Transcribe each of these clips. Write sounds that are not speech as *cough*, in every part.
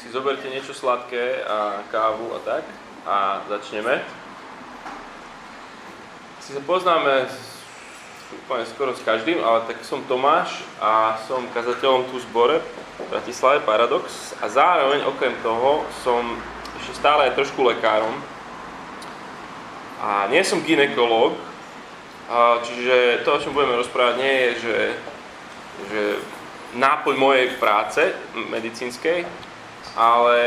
si zoberte niečo sladké a kávu a tak a začneme. Si sa poznáme úplne skoro s každým, ale tak som Tomáš a som kazateľom tu zbore v Bratislave Paradox a zároveň okrem toho som ešte stále aj trošku lekárom. A nie som ginekológ, čiže to, o čom budeme rozprávať, nie je, že, že náplň mojej práce medicínskej, ale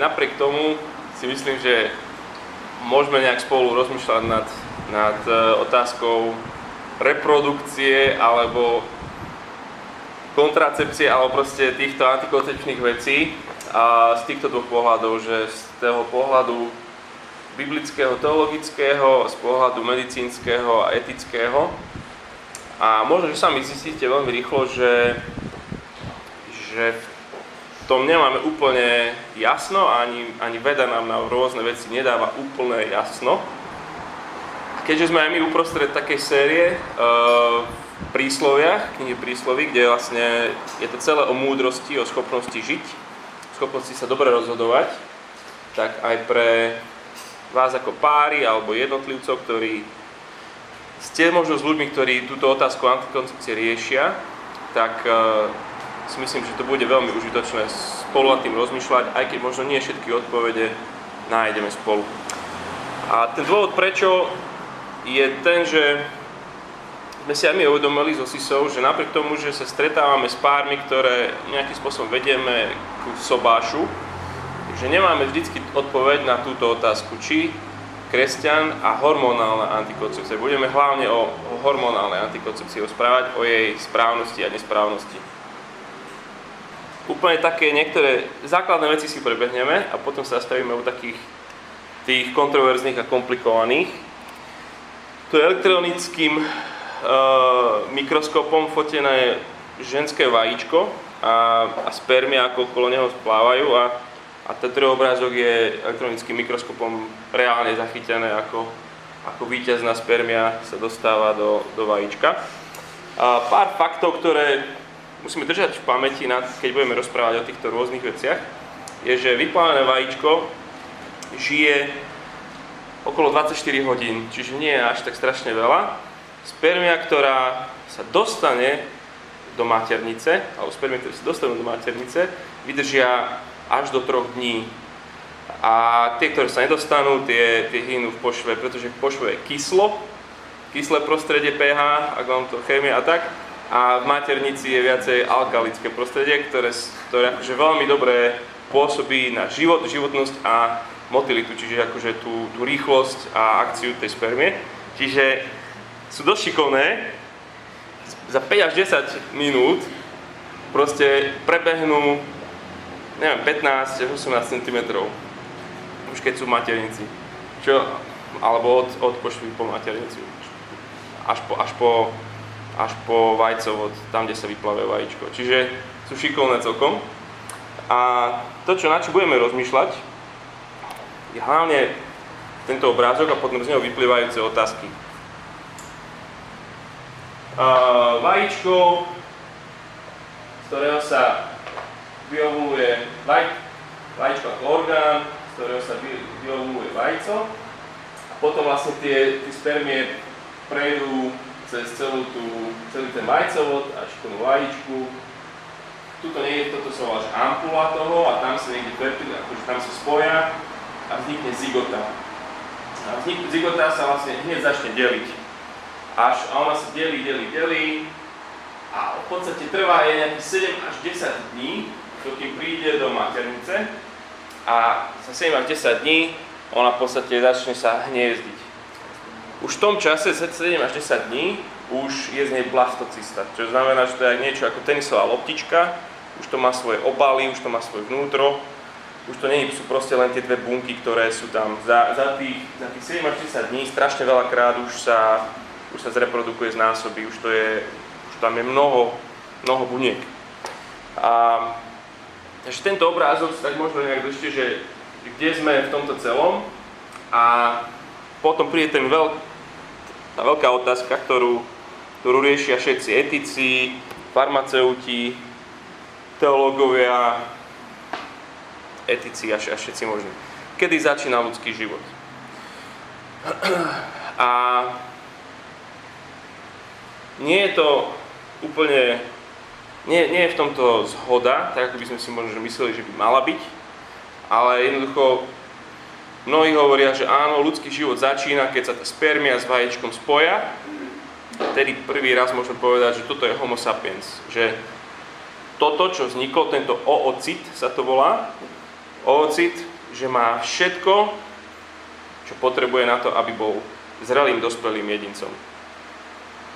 napriek tomu si myslím, že môžeme nejak spolu rozmýšľať nad, nad e, otázkou reprodukcie alebo kontracepcie alebo proste týchto antikoncepčných vecí a z týchto dvoch pohľadov, že z toho pohľadu biblického, teologického, z pohľadu medicínskeho a etického. A možno, že sami zistíte veľmi rýchlo, že, že v tom nemáme úplne jasno, ani, ani veda nám na rôzne veci nedáva úplne jasno. Keďže sme aj my uprostred takej série uh, v prísloviach, knihy prísloví, kde vlastne je to celé o múdrosti, o schopnosti žiť, schopnosti sa dobre rozhodovať, tak aj pre vás ako páry alebo jednotlivcov, ktorí ste možno s ľuďmi, ktorí túto otázku antikoncepcie riešia, tak uh, si myslím, že to bude veľmi užitočné spolu nad tým rozmýšľať, aj keď možno nie všetky odpovede nájdeme spolu. A ten dôvod, prečo je ten, že sme si aj my uvedomili so SISou, že napriek tomu, že sa stretávame s pármi, ktoré nejakým spôsobom vedieme k sobášu, že nemáme vždycky odpoveď na túto otázku, či kresťan a hormonálna antikoncepcia. Budeme hlavne o, o hormonálnej antikoncepcii rozprávať, o jej správnosti a nesprávnosti. Úplne také niektoré základné veci si prebehneme a potom sa zastavíme u takých tých kontroverzných a komplikovaných. Je elektronickým e, mikroskopom fotené ženské vajíčko a, a spermia, ako okolo neho splávajú a a ten druhý obrázok je elektronickým mikroskopom reálne zachytené, ako, ako víťazná spermia sa dostáva do, do vajíčka. A pár faktov, ktoré musíme držať v pamäti, keď budeme rozprávať o týchto rôznych veciach, je, že vyplávené vajíčko žije okolo 24 hodín, čiže nie je až tak strašne veľa. Spermia, ktorá sa dostane do maternice, alebo spermia, ktoré sa dostanú do maternice, vydržia až do troch dní. A tie, ktoré sa nedostanú, tie, tie hynú v pošve, pretože v pošve je kyslo, kyslé prostredie pH, ak vám to chémia a tak, a v maternici je viacej alkalické prostredie, ktoré, ktoré akože veľmi dobre pôsobí na život, životnosť a motilitu, čiže akože tú, tú rýchlosť a akciu tej spermie. Čiže sú dosť šikovné, za 5 až 10 minút proste prebehnú neviem, 15 až 18 cm. Už keď sú maternici. Čo, alebo od, od pošvy po maternici. Až po, až po, až po vajcovod, tam, kde sa vyplave vajíčko. Čiže sú šikovné celkom. A to, čo, na čo budeme rozmýšľať, je hlavne tento obrázok a potom z neho vyplývajúce otázky. Uh, vajíčko, z ktorého sa vyovuluje vaj, vajíčko ako orgán, z ktorého sa vy, vyovuluje vajco. A potom vlastne tie, tie spermie prejdú cez celú tú, celý ten vajcovod až tomu vajíčku. Tuto nie je, toto sa volá ampula toho a tam sa niekde fertil, akože tam sa spoja a vznikne zigota. A vznik, zigota sa vlastne hneď začne deliť. Až, a ona sa delí, delí, delí a v podstate trvá je nejakých 7 až 10 dní, dokým príde do maternice a za 7 až 10 dní ona v podstate začne sa hniezdiť. Už v tom čase, 7 až 10 dní, už je z nej blastocista, čo znamená, že to je niečo ako tenisová loptička, už to má svoje obaly, už to má svoje vnútro, už to nie sú proste len tie dve bunky, ktoré sú tam. Za, za, tých, za tých 7 až 10 dní strašne veľakrát už sa, už sa zreprodukuje z násoby, už, to je, už tam je mnoho, mnoho buniek. A Takže tento obrázok tak možno nejak držte, že kde sme v tomto celom a potom príde ten veľk, tá veľká otázka, ktorú, ktorú riešia všetci etici, farmaceuti, teológovia, etici a, všetci možní. Kedy začína ľudský život? *clears throat* A nie je to úplne, nie, nie je v tomto zhoda, tak ako by sme si možno mysleli, že by mala byť, ale jednoducho mnohí hovoria, že áno, ľudský život začína, keď sa tá spermia s vaječkom spoja, vtedy prvý raz môžeme povedať, že toto je homo sapiens, že toto, čo vzniklo, tento oocit sa to volá, oocit, že má všetko, čo potrebuje na to, aby bol zrelým, dospelým jedincom.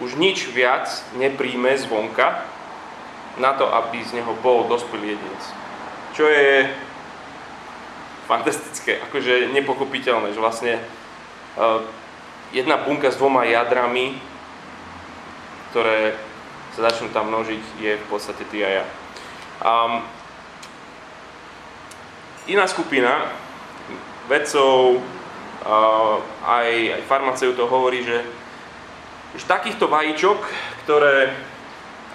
Už nič viac nepríjme zvonka na to, aby z neho bol dospelý jedinec. Čo je fantastické, akože nepochopiteľné, že vlastne uh, jedna bunka s dvoma jadrami, ktoré sa začnú tam množiť, je v podstate ty a ja. Um, iná skupina vedcov, uh, aj, aj farmaceutov hovorí, že, že takýchto vajíčok, ktoré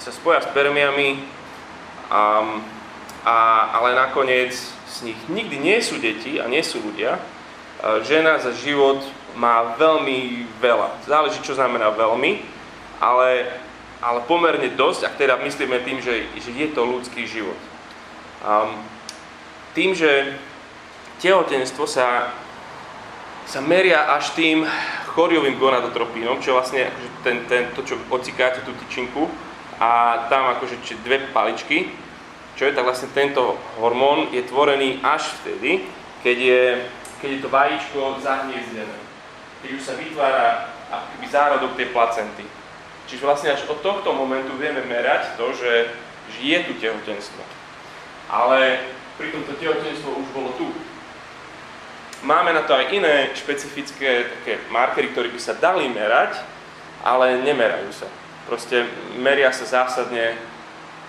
sa spoja s permiami, um, a, ale nakoniec z nich nikdy nie sú deti a nie sú ľudia, uh, žena za život má veľmi veľa. Záleží, čo znamená veľmi, ale ale pomerne dosť, ak teda myslíme tým, že, že je to ľudský život. Um, tým, že tehotenstvo sa, sa meria až tým choriovým gonadotropínom, čo vlastne akože ten, ten, to, čo ocikáte tú tyčinku a tam akože dve paličky, čo je tak vlastne tento hormón je tvorený až vtedy, keď je, keď je to vajíčko zahniezdené. Keď už sa vytvára akoby zárodok tej placenty. Čiže vlastne až od tohto momentu vieme merať to, že, že je tu tehotenstvo. Ale pri tomto tehotenstvo už bolo tu. Máme na to aj iné špecifické také markery, ktoré by sa dali merať, ale nemerajú sa. Proste meria sa zásadne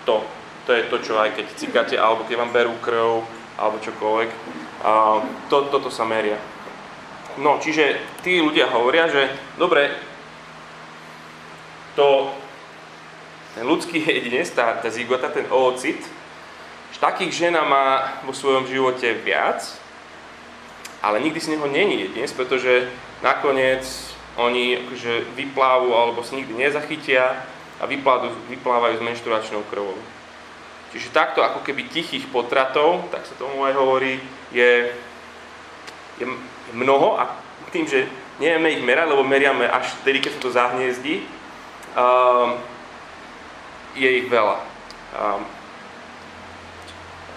to. To je to, čo aj keď cikáte, alebo keď vám berú krv, alebo čokoľvek. A to, toto sa meria. No, čiže tí ľudia hovoria, že dobre, to, ten ľudský jedinec, tá, tá zigota, ten oocit, takých žena má vo svojom živote viac, ale nikdy z neho není jedinec, pretože nakoniec oni akože vyplávajú alebo sa nikdy nezachytia a vyplávajú, vyplávajú s menštruačnou krvou. Čiže takto ako keby tichých potratov, tak sa tomu aj hovorí, je, je mnoho a tým, že nevieme ich merať, lebo meriame až vtedy, keď sa to zahniezdí, um, je ich veľa. Um,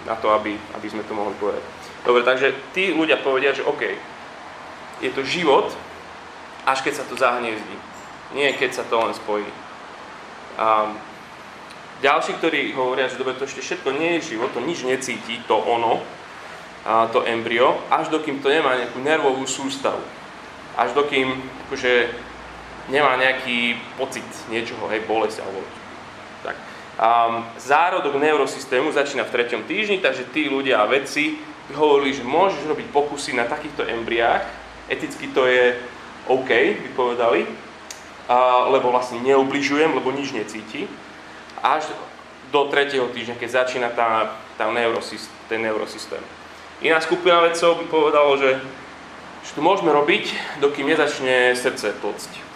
na to, aby, aby sme to mohli povedať. Dobre, takže tí ľudia povedia, že OK, je to život, až keď sa to zahniezdí. Nie keď sa to len spojí. Um, ďalší, ktorí hovoria, že dobre, to ešte všetko nie je život, to nič necíti, to ono, a to embryo, až dokým to nemá nejakú nervovú sústavu. Až dokým akože, nemá nejaký pocit niečoho, hej, bolesť alebo tak. Um, zárodok neurosystému začína v treťom týždni, takže tí ľudia a vedci hovorili, že môžeš robiť pokusy na takýchto embriách, eticky to je OK, vypovedali, uh, lebo vlastne neubližujem, lebo nič necíti, až do tretieho týždňa, keď začína tá, tá neurosystém, ten neurosystém. Iná skupina vedcov by povedalo, že, to môžeme robiť, dokým nezačne srdce tlcť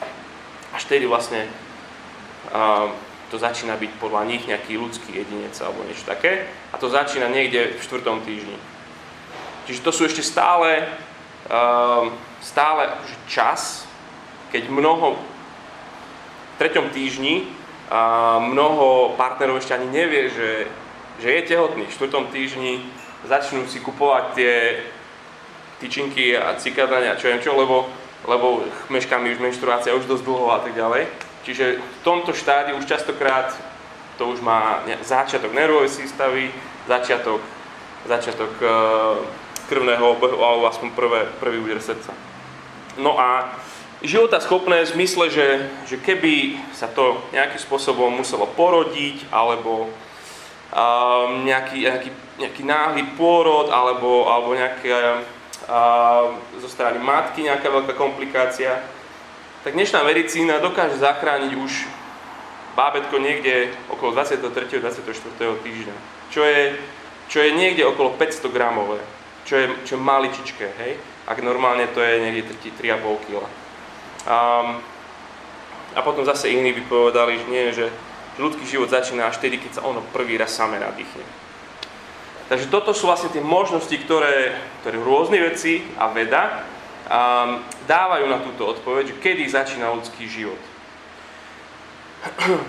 až tedy vlastne uh, to začína byť podľa nich nejaký ľudský jedinec alebo niečo také. A to začína niekde v štvrtom týždni. Čiže to sú ešte stále, uh, stále akože čas, keď mnoho v treťom týždni uh, mnoho partnerov ešte ani nevie, že, že je tehotný. V štvrtom týždni začnú si kupovať tie tyčinky a cikadania, čo viem čo, lebo lebo meškáme už menštruácia už dosť dlho a tak ďalej. Čiže v tomto štádiu už častokrát to už má začiatok nervovej sústavy, začiatok, začiatok e, krvného obehu alebo aspoň prvé, prvý úder srdca. No a života schopné v zmysle, že, že keby sa to nejakým spôsobom muselo porodiť alebo um, nejaký, nejaký, nejaký náhly pôrod alebo, alebo nejaké a zo strany matky nejaká veľká komplikácia, tak dnešná medicína dokáže zachrániť už bábetko niekde okolo 23. 24. týždňa. Čo je, čo je niekde okolo 500 gramové, čo je, čo je maličičké, hej? Ak normálne to je niekde 3,5 kg. Um, a potom zase iní by povedali, že nie, že ľudský život začína až vtedy, keď sa ono prvý raz samé nadýchne. Takže toto sú vlastne tie možnosti, ktoré, ktoré rôzne veci a veda um, dávajú na túto odpoveď, že kedy začína ľudský život. *clears throat*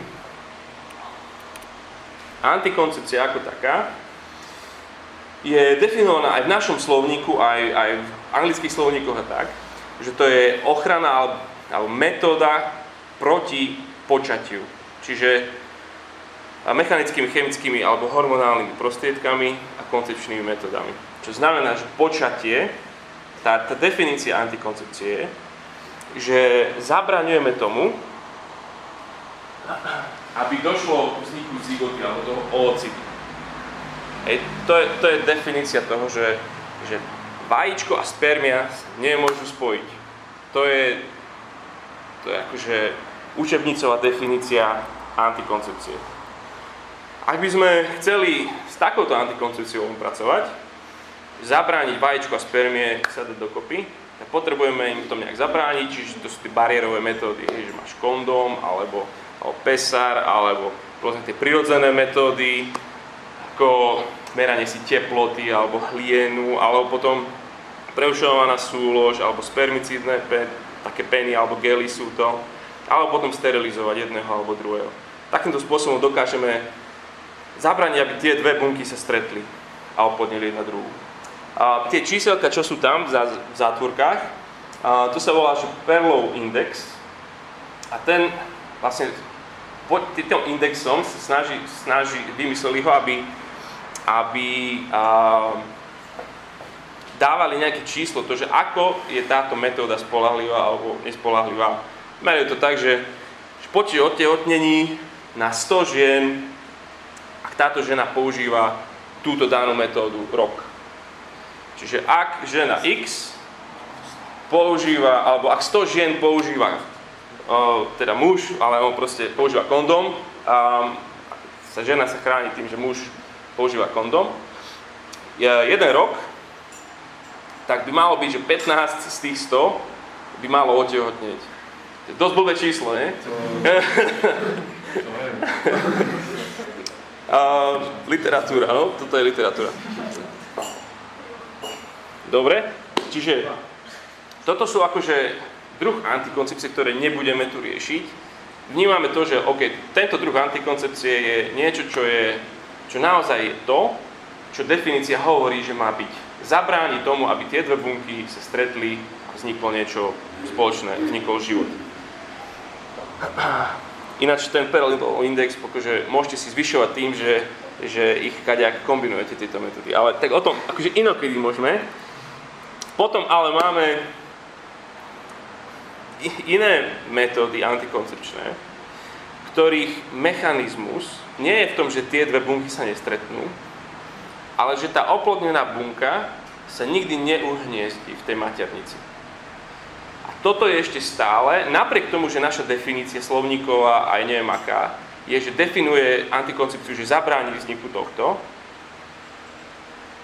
Antikoncepcia ako taká je definovaná aj v našom slovníku, aj, aj v anglických slovníkoch a tak, že to je ochrana alebo, alebo metóda proti počatiu. Čiže mechanickými, chemickými alebo hormonálnymi prostriedkami a koncepčnými metodami. Čo znamená, že počatie, tá, tá definícia antikoncepcie je, že zabraňujeme tomu, aby došlo k vzniku zigoty alebo toho oocitu. Hej, to, je, to je definícia toho, že, že vajíčko a spermia nemôžu spojiť. To je, to je akože učebnicová definícia antikoncepcie. Ak by sme chceli s takouto antikoncepciou pracovať, zabrániť vajíčko a spermie sa dať tak potrebujeme im v tom nejak zabrániť, čiže to sú tie bariérové metódy, že máš kondóm, alebo, alebo pesár, alebo rôzne tie prirodzené metódy, ako meranie si teploty alebo hlienu, alebo potom preušovaná súlož, alebo spermicídne pe, také peny alebo gely sú to, alebo potom sterilizovať jedného alebo druhého. Takýmto spôsobom dokážeme zabraniť, aby tie dve bunky sa stretli a oplodnili jedna druhú. A tie číselka, čo sú tam v zátvorkách, a to sa volá, že Perlov index. A ten vlastne pod týmto indexom sa snaží, snaží vymysleli ho, aby aby dávali nejaké číslo, to, že ako je táto metóda spolahlivá alebo nespolahlivá. Merajú to tak, že počet odtehotnení na 100 žien, ak táto žena používa túto danú metódu rok. Čiže ak žena X používa, alebo ak 100 žien používa, teda muž, ale on proste používa kondom, a sa žena sa chráni tým, že muž používa kondom, jeden rok, tak by malo byť, že 15 z tých 100 by malo otehotnieť. To je dosť blbé číslo, nie? To... to A, literatúra, no? Toto je literatúra. Dobre? Čiže toto sú akože druh antikoncepcie, ktoré nebudeme tu riešiť. Vnímame to, že OK, tento druh antikoncepcie je niečo, čo je čo naozaj je to, čo definícia hovorí, že má byť. Zabrániť tomu, aby tie dve bunky sa stretli a vzniklo niečo spoločné, vznikol život. Ináč ten Perel index, akože môžete si zvyšovať tým, že, že ich kadejak kombinujete tieto metódy. Ale tak o tom, akože inokedy môžeme. Potom ale máme iné metódy antikoncepčné, ktorých mechanizmus nie je v tom, že tie dve bunky sa nestretnú, ale že tá oplodnená bunka sa nikdy neuhniezdi v tej maternici. A toto je ešte stále, napriek tomu, že naša definícia slovníková aj neviem aká, je, že definuje antikoncepciu, že zabráni vzniku tohto,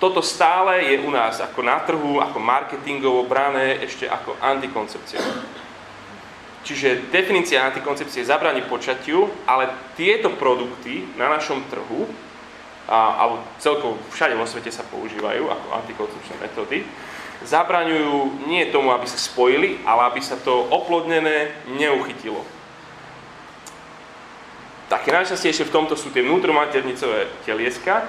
toto stále je u nás ako na trhu, ako marketingovo brané ešte ako antikoncepcia. Čiže definícia antikoncepcie zabráni počatiu, ale tieto produkty na našom trhu, a, alebo celkovo všade vo svete sa používajú ako antikoncepčné metódy, zabraňujú nie tomu, aby sa spojili, ale aby sa to oplodnené neuchytilo. Také najčastejšie v tomto sú tie vnútromaternicové telieska.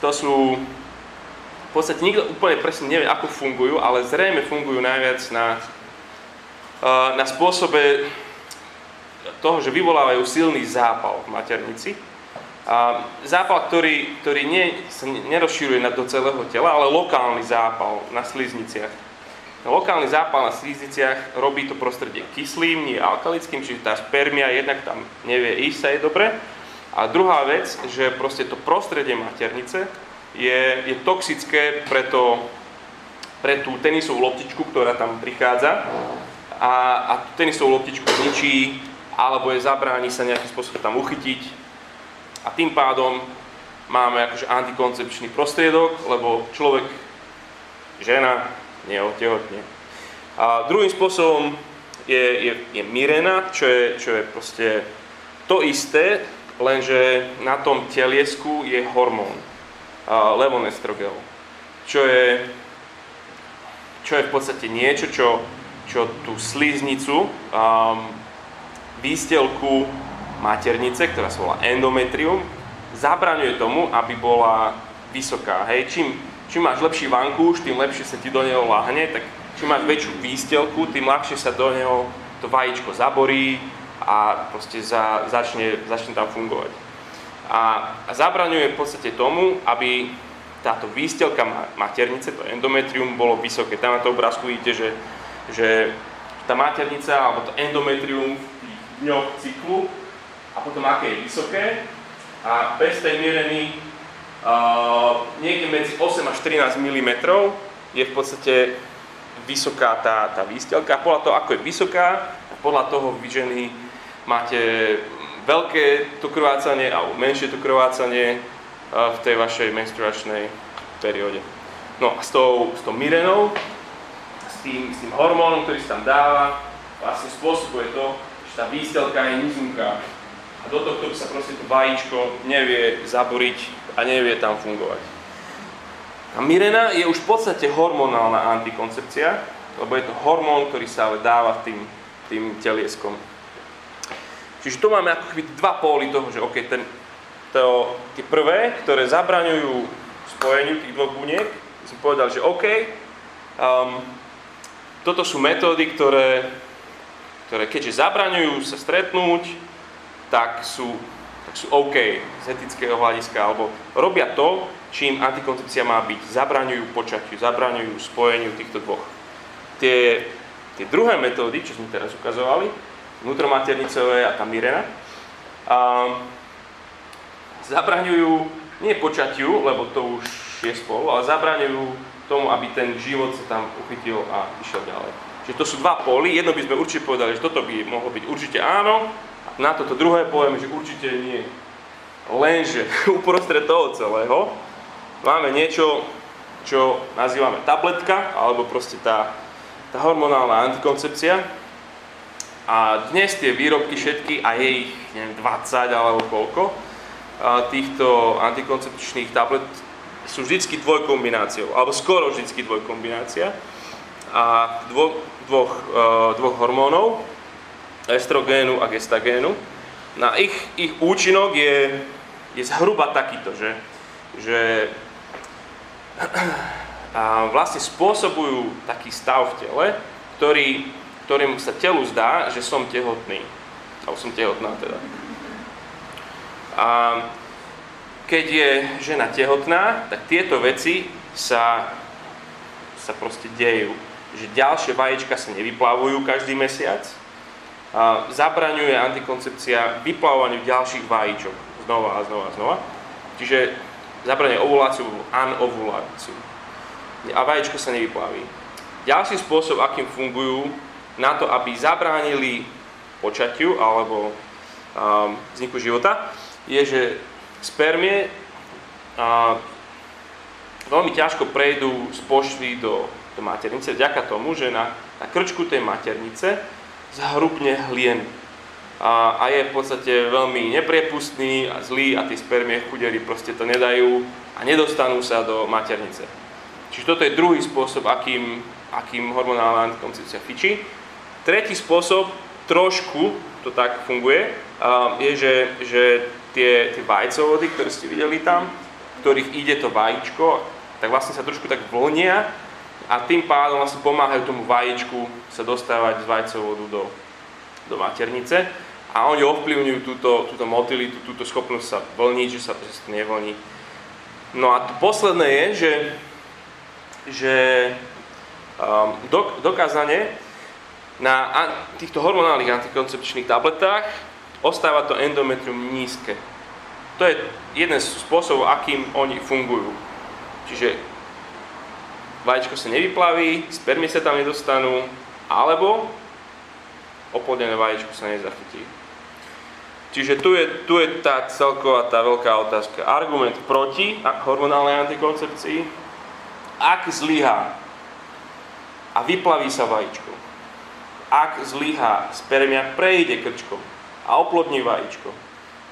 To sú, v podstate nikto úplne presne nevie, ako fungujú, ale zrejme fungujú najviac na na spôsobe toho, že vyvolávajú silný zápal v maternici. A zápal, ktorý, ktorý nie, sa nerozšíruje do celého tela, ale lokálny zápal na slizniciach. Lokálny zápal na slizniciach robí to prostredie kyslým, nie alkalickým, čiže tá spermia jednak tam nevie ísť sa je dobre. A druhá vec, že proste to prostredie maternice je, je toxické pre, to, pre tú tenisovú loptičku, ktorá tam prichádza a, a tenisovú loptičku zničí, alebo je zabráni sa nejakým spôsobom tam uchytiť. A tým pádom máme akože antikoncepčný prostriedok, lebo človek, žena, neotehotne. A druhým spôsobom je, je, je Mirena, čo je, čo je proste to isté, lenže na tom teliesku je hormón, levonestrogel, čo je, čo je v podstate niečo, čo, čo tú sliznicu, um, výstelku maternice, ktorá sa volá endometrium, zabraňuje tomu, aby bola vysoká. Hej, čím, čím máš lepší vankúš, tým lepšie sa ti do neho láhne, tak čím máš väčšiu výstelku, tým ľahšie sa do neho to vajíčko zaborí a proste za, začne, začne tam fungovať. A, a zabraňuje v podstate tomu, aby táto výstelka maternice, to endometrium, bolo vysoké. Tam na to obrázku vidíte, že, že tá maternica alebo to endometrium v dňoch cyklu a potom aké je vysoké a bez tej miereny uh, niekde medzi 8 až 13 mm je v podstate vysoká tá, tá výstelka. Podľa toho, ako je vysoká, podľa toho vy ženy máte veľké to krvácanie alebo menšie to krvácanie v tej vašej menstruačnej perióde. No a s tou, s tou mirenou, s tým, s tým hormónom, ktorý sa tam dáva, vlastne spôsobuje to, že tá výstelka je nizunká. A do tohto sa proste to vajíčko nevie zaboriť a nevie tam fungovať. A Mirena je už v podstate hormonálna antikoncepcia, lebo je to hormón, ktorý sa ale dáva tým, tým telieskom. Čiže tu máme ako keby dva póly toho, že OK, ten, to, tie prvé, ktoré zabraňujú spojeniu tých dvoch buniek, som povedal, že OK, um, toto sú metódy, ktoré, ktoré keďže zabraňujú sa stretnúť, tak sú, tak sú OK z etického hľadiska, alebo robia to, čím antikoncepcia má byť. Zabraňujú počatiu, zabraňujú spojeniu týchto dvoch. Tie, tie druhé metódy, čo sme teraz ukazovali, vnútromaternicové a tá mirena, a, zabraňujú nie počatiu, lebo to už je spolu, ale zabraňujú tomu, aby ten život sa tam uchytil a išiel ďalej. Čiže to sú dva póly, jedno by sme určite povedali, že toto by mohlo byť určite áno, na toto druhé povieme, že určite nie. Lenže *laughs* uprostred toho celého máme niečo, čo nazývame tabletka, alebo proste tá, tá hormonálna antikoncepcia. A dnes tie výrobky všetky, a je ich neviem, 20 alebo koľko, týchto antikoncepčných tablet sú vždycky dvojkombináciou, alebo skoro vždycky dvojkombinácia a dvo, dvoch, dvoch hormónov, estrogénu a gestagénu. Na ich, ich účinok je, je zhruba takýto, že, že *clears throat* a vlastne spôsobujú taký stav v tele, ktorý, ktorým sa telu zdá, že som tehotný. Alebo som tehotná teda. A keď je žena tehotná, tak tieto veci sa, sa proste dejú. Že ďalšie vajíčka sa nevyplavujú každý mesiac. Zabraňuje antikoncepcia vyplavovaniu ďalších vajíčok znova a znova a znova. Čiže zabranie ovuláciu, anovuláciu. A vajíčko sa nevyplaví. Ďalší spôsob, akým fungujú na to, aby zabránili počatiu alebo um, vzniku života, je, že spermie a, veľmi ťažko prejdú z pošvy do, do maternice vďaka tomu, že na, na krčku tej maternice zhrupne hlien a, a je v podstate veľmi nepriepustný a zlý a tí spermie chudery proste to nedajú a nedostanú sa do maternice. Čiže toto je druhý spôsob, akým, akým hormonálna antikoncepcia fičí. Tretí spôsob, trošku to tak funguje, je, že, že tie, tie vajcovody, ktoré ste videli tam, ktorých ide to vajíčko, tak vlastne sa trošku tak vlnia a tým pádom vlastne pomáhajú tomu vajíčku sa dostávať z vajcovodu do, do maternice a oni ovplyvňujú túto, túto motilitu, túto schopnosť sa vlniť, že sa, to nevlní. No a to posledné je, že, že um, dok, dokázane na an, týchto hormonálnych antikoncepčných tabletách ostáva to endometrium nízke. To je jeden z spôsobov, akým oni fungujú. Čiže vajíčko sa nevyplaví, spermie sa tam nedostanú, alebo oplodené vajíčko sa nezachytí. Čiže tu je, tu je tá celková, tá veľká otázka. Argument proti hormonálnej antikoncepcii, ak zlyhá a vyplaví sa vajíčko, ak zlyhá spermia prejde krčkom a oplodní vajíčko,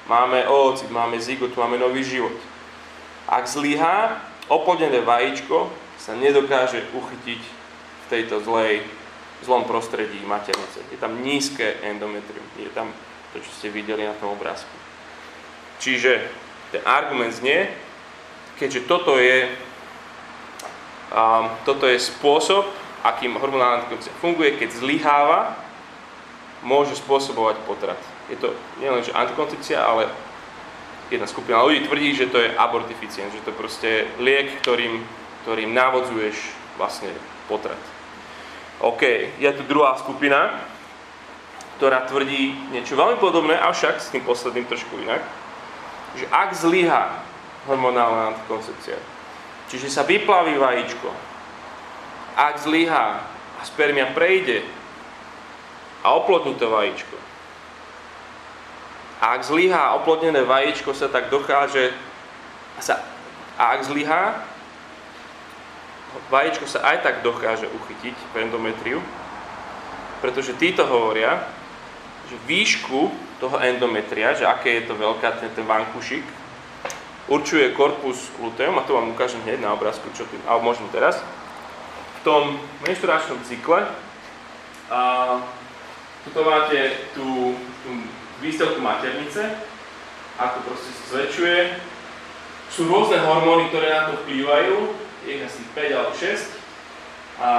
máme oocit, máme zigotu, máme nový život. Ak zlyhá, oplodnené vajíčko sa nedokáže uchytiť v tejto zlej, zlom prostredí maternice. Je tam nízke endometrium, je tam to, čo ste videli na tom obrázku. Čiže ten argument znie, keďže toto je, um, toto je spôsob, akým hormonálna antikoncepcia funguje, keď zlyháva, môže spôsobovať potrat. Je to nielen že antikoncepcia, ale jedna skupina ľudí tvrdí, že to je abortificient, že to je proste liek, ktorým, ktorým navodzuješ vlastne potrat. OK, je tu druhá skupina, ktorá tvrdí niečo veľmi podobné, avšak s tým posledným trošku inak, že ak zlyha hormonálna antikoncepcia, čiže sa vyplaví vajíčko, ak zlyha a spermia prejde a oplodní to vajíčko, a ak zlyhá oplodnené vajíčko sa tak dokáže, sa, a ak zlyhá, vajíčko sa aj tak dokáže uchytiť v endometriu, pretože títo hovoria, že výšku toho endometria, že aké je to veľká ten, ten vankušik, určuje korpus luteum, a to vám ukážem hneď na obrázku, čo tým, alebo môžem teraz, v tom menšturačnom cykle. A tuto máte tú, tú výstavku maternice, ako proste zväčšuje. Sú rôzne hormóny, ktoré na to vplývajú, je asi 5 alebo 6. A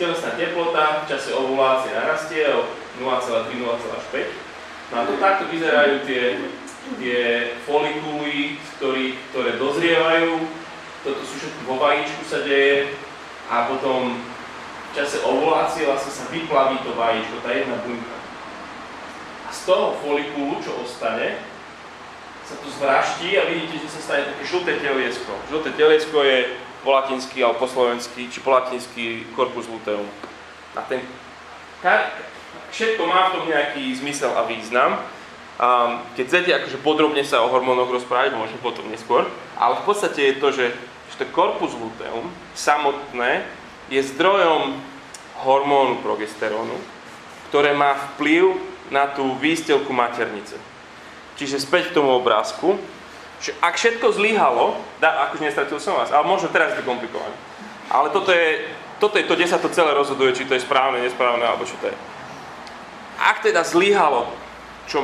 telesná teplota v čase ovulácie narastie o 0,3-0,5. No to takto vyzerajú tie, tie folikuly, ktorý, ktoré dozrievajú. Toto sú všetko vo vajíčku sa deje a potom v čase ovulácie vlastne sa vyplaví to vajíčko, tá jedna bunka. A z toho folikulu, čo ostane, sa to zvraští a vidíte, že sa stane také žlté teliesko. Žlté teliesko je po latinsky alebo po slovensky, či po latinsky corpus luteum. A ten, všetko má v tom nejaký zmysel a význam. Um, keď chcete akože podrobne sa o hormónoch rozprávať, môžem potom neskôr, ale v podstate je to, že, že to corpus luteum samotné je zdrojom hormónu progesterónu, ktoré má vplyv na tú výstelku maternice. Čiže späť k tomu obrázku, že ak všetko zlyhalo, da, akože nestratil som vás, ale možno teraz je to komplikované. Ale toto je, toto je to, kde sa to celé rozhoduje, či to je správne, nesprávne, alebo čo to je. Ak teda zlyhalo, čo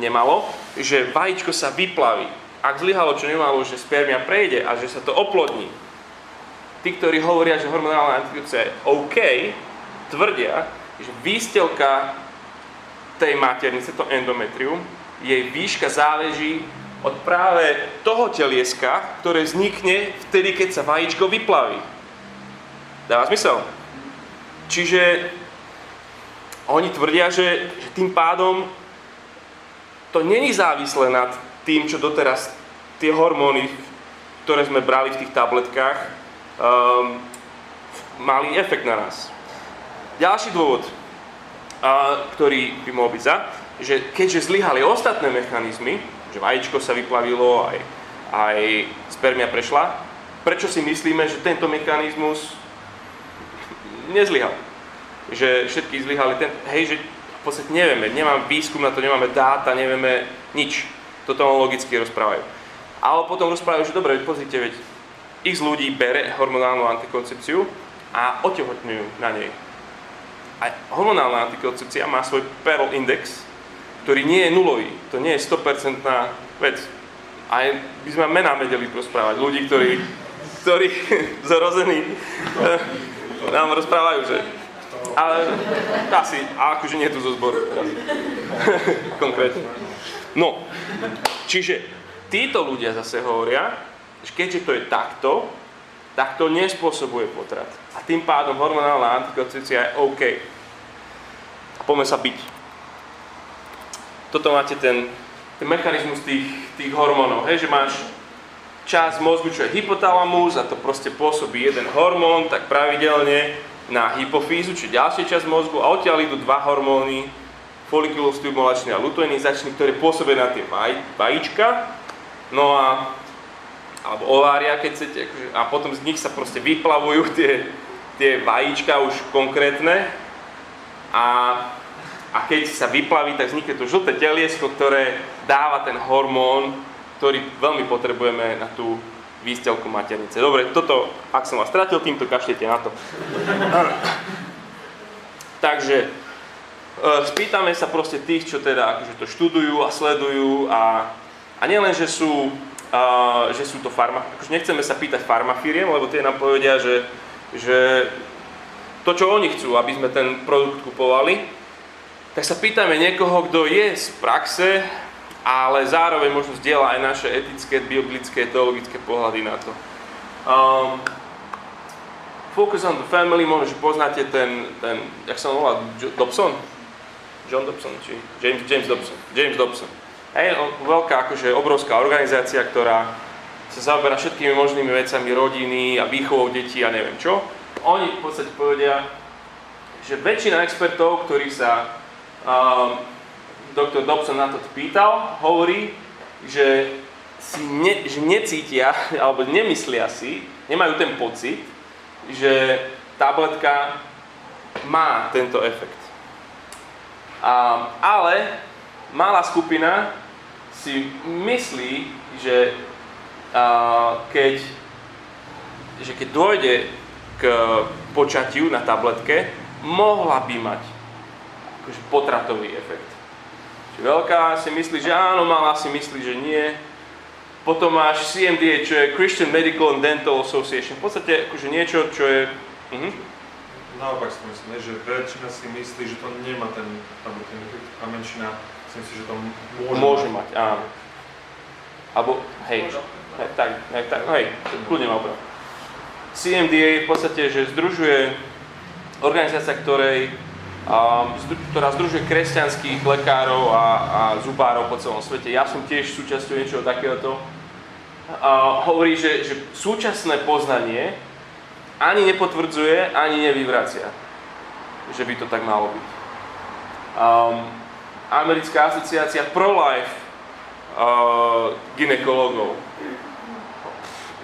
nemalo, že vajíčko sa vyplaví, ak zlyhalo, čo nemalo, že spermia prejde a že sa to oplodní, tí, ktorí hovoria, že hormonálna antikoncepcia je OK, tvrdia, že výstelka tej maternice, to endometrium, jej výška záleží od práve toho telieska, ktoré vznikne vtedy, keď sa vajíčko vyplaví. Dáva zmysel? Čiže oni tvrdia, že, že tým pádom to není závislé nad tým, čo doteraz tie hormóny, ktoré sme brali v tých tabletkách, um, mali efekt na nás. Ďalší dôvod, uh, ktorý by mohol byť za, že keďže zlyhali ostatné mechanizmy, že vajíčko sa vyplavilo, aj, aj spermia prešla, prečo si myslíme, že tento mechanizmus nezlyhal? že všetky zlyhali. Ten, hej, že v podstate nevieme, nemáme výskum na to, nemáme dáta, nevieme nič. Toto logicky rozprávajú. Ale potom rozprávajú, že dobre, pozrite, veď x ľudí bere hormonálnu antikoncepciu a otehotňujú na nej. A hormonálna antikoncepcia má svoj Pearl Index, ktorý nie je nulový. To nie je 100% vec. Aj by sme mená vedeli rozprávať. Ľudí, ktorí, ktorí *laughs* zrození nám rozprávajú, že ale asi, a akože nie je tu zo zboru. *laughs* Konkrétne. No, čiže títo ľudia zase hovoria, že keďže to je takto, tak to nespôsobuje potrat. A tým pádom hormonálna antikoncepcia je OK. A poďme sa byť. Toto máte ten, ten mechanizmus tých, tých hormónov, hej, že máš čas mozgu, čo je hypotalamus a to proste pôsobí jeden hormón, tak pravidelne na hypofízu, či ďalšia časť mozgu a odtiaľ idú dva hormóny folikulostimulačný a luteinizačný, ktoré pôsobia na tie vaj, vajíčka. No a alebo ovária, keď chcete, akože, a potom z nich sa proste vyplavujú tie, tie vajíčka už konkrétne a, a keď sa vyplaví, tak vznikne to žlté teliesko, ktoré dáva ten hormón, ktorý veľmi potrebujeme na tú výstelku maternice. Dobre, toto, ak som vás stratil, týmto kašlete na to. Takže, e, spýtame sa proste tých, čo teda akože to študujú a sledujú a, a nielen, že sú, uh, že sú to farma, akože nechceme sa pýtať farmafíriem, lebo tie nám povedia, že, že to, čo oni chcú, aby sme ten produkt kupovali, tak sa pýtame niekoho, kto je z praxe, ale zároveň možno zdieľa aj naše etické, bioblické, teologické pohľady na to. Um, Focus on the Family, možno, že poznáte ten, ten jak sa volá, Dobson? John Dobson, či James, James Dobson. James Dobson. Hej, veľká, akože obrovská organizácia, ktorá sa zaoberá všetkými možnými vecami rodiny a výchovou detí a neviem čo. Oni v podstate povedia, že väčšina expertov, ktorí sa um, doktor Dobson na to pýtal, hovorí, že si ne, že necítia, *laughs* alebo nemyslia si, nemajú ten pocit, že tabletka má tento efekt. A, ale malá skupina si myslí, že a, keď, že keď dôjde k počatiu na tabletke, mohla by mať akože potratový efekt. Čiže veľká si myslí, že áno, malá si myslí, že nie. Potom máš CMDA, čo je Christian Medical and Dental Association. V podstate akože niečo, čo je... Uh-huh. Naopak si myslím, že väčšina si myslí, že to nemá ten, ten efekt a menšina si, že to môže, môže mať. áno. Alebo, hej, hej tak, hej, tak, hej, kľudne ma oprav. CMDA je v podstate, že združuje organizácia, ktorej, ktorá združuje kresťanských lekárov a, a zubárov po celom svete. Ja som tiež súčasťou niečoho takéhoto. Uh, hovorí, že, že súčasné poznanie ani nepotvrdzuje, ani nevyvracia, že by to tak malo byť. Um, americká asociácia pro-life uh, ginekologov.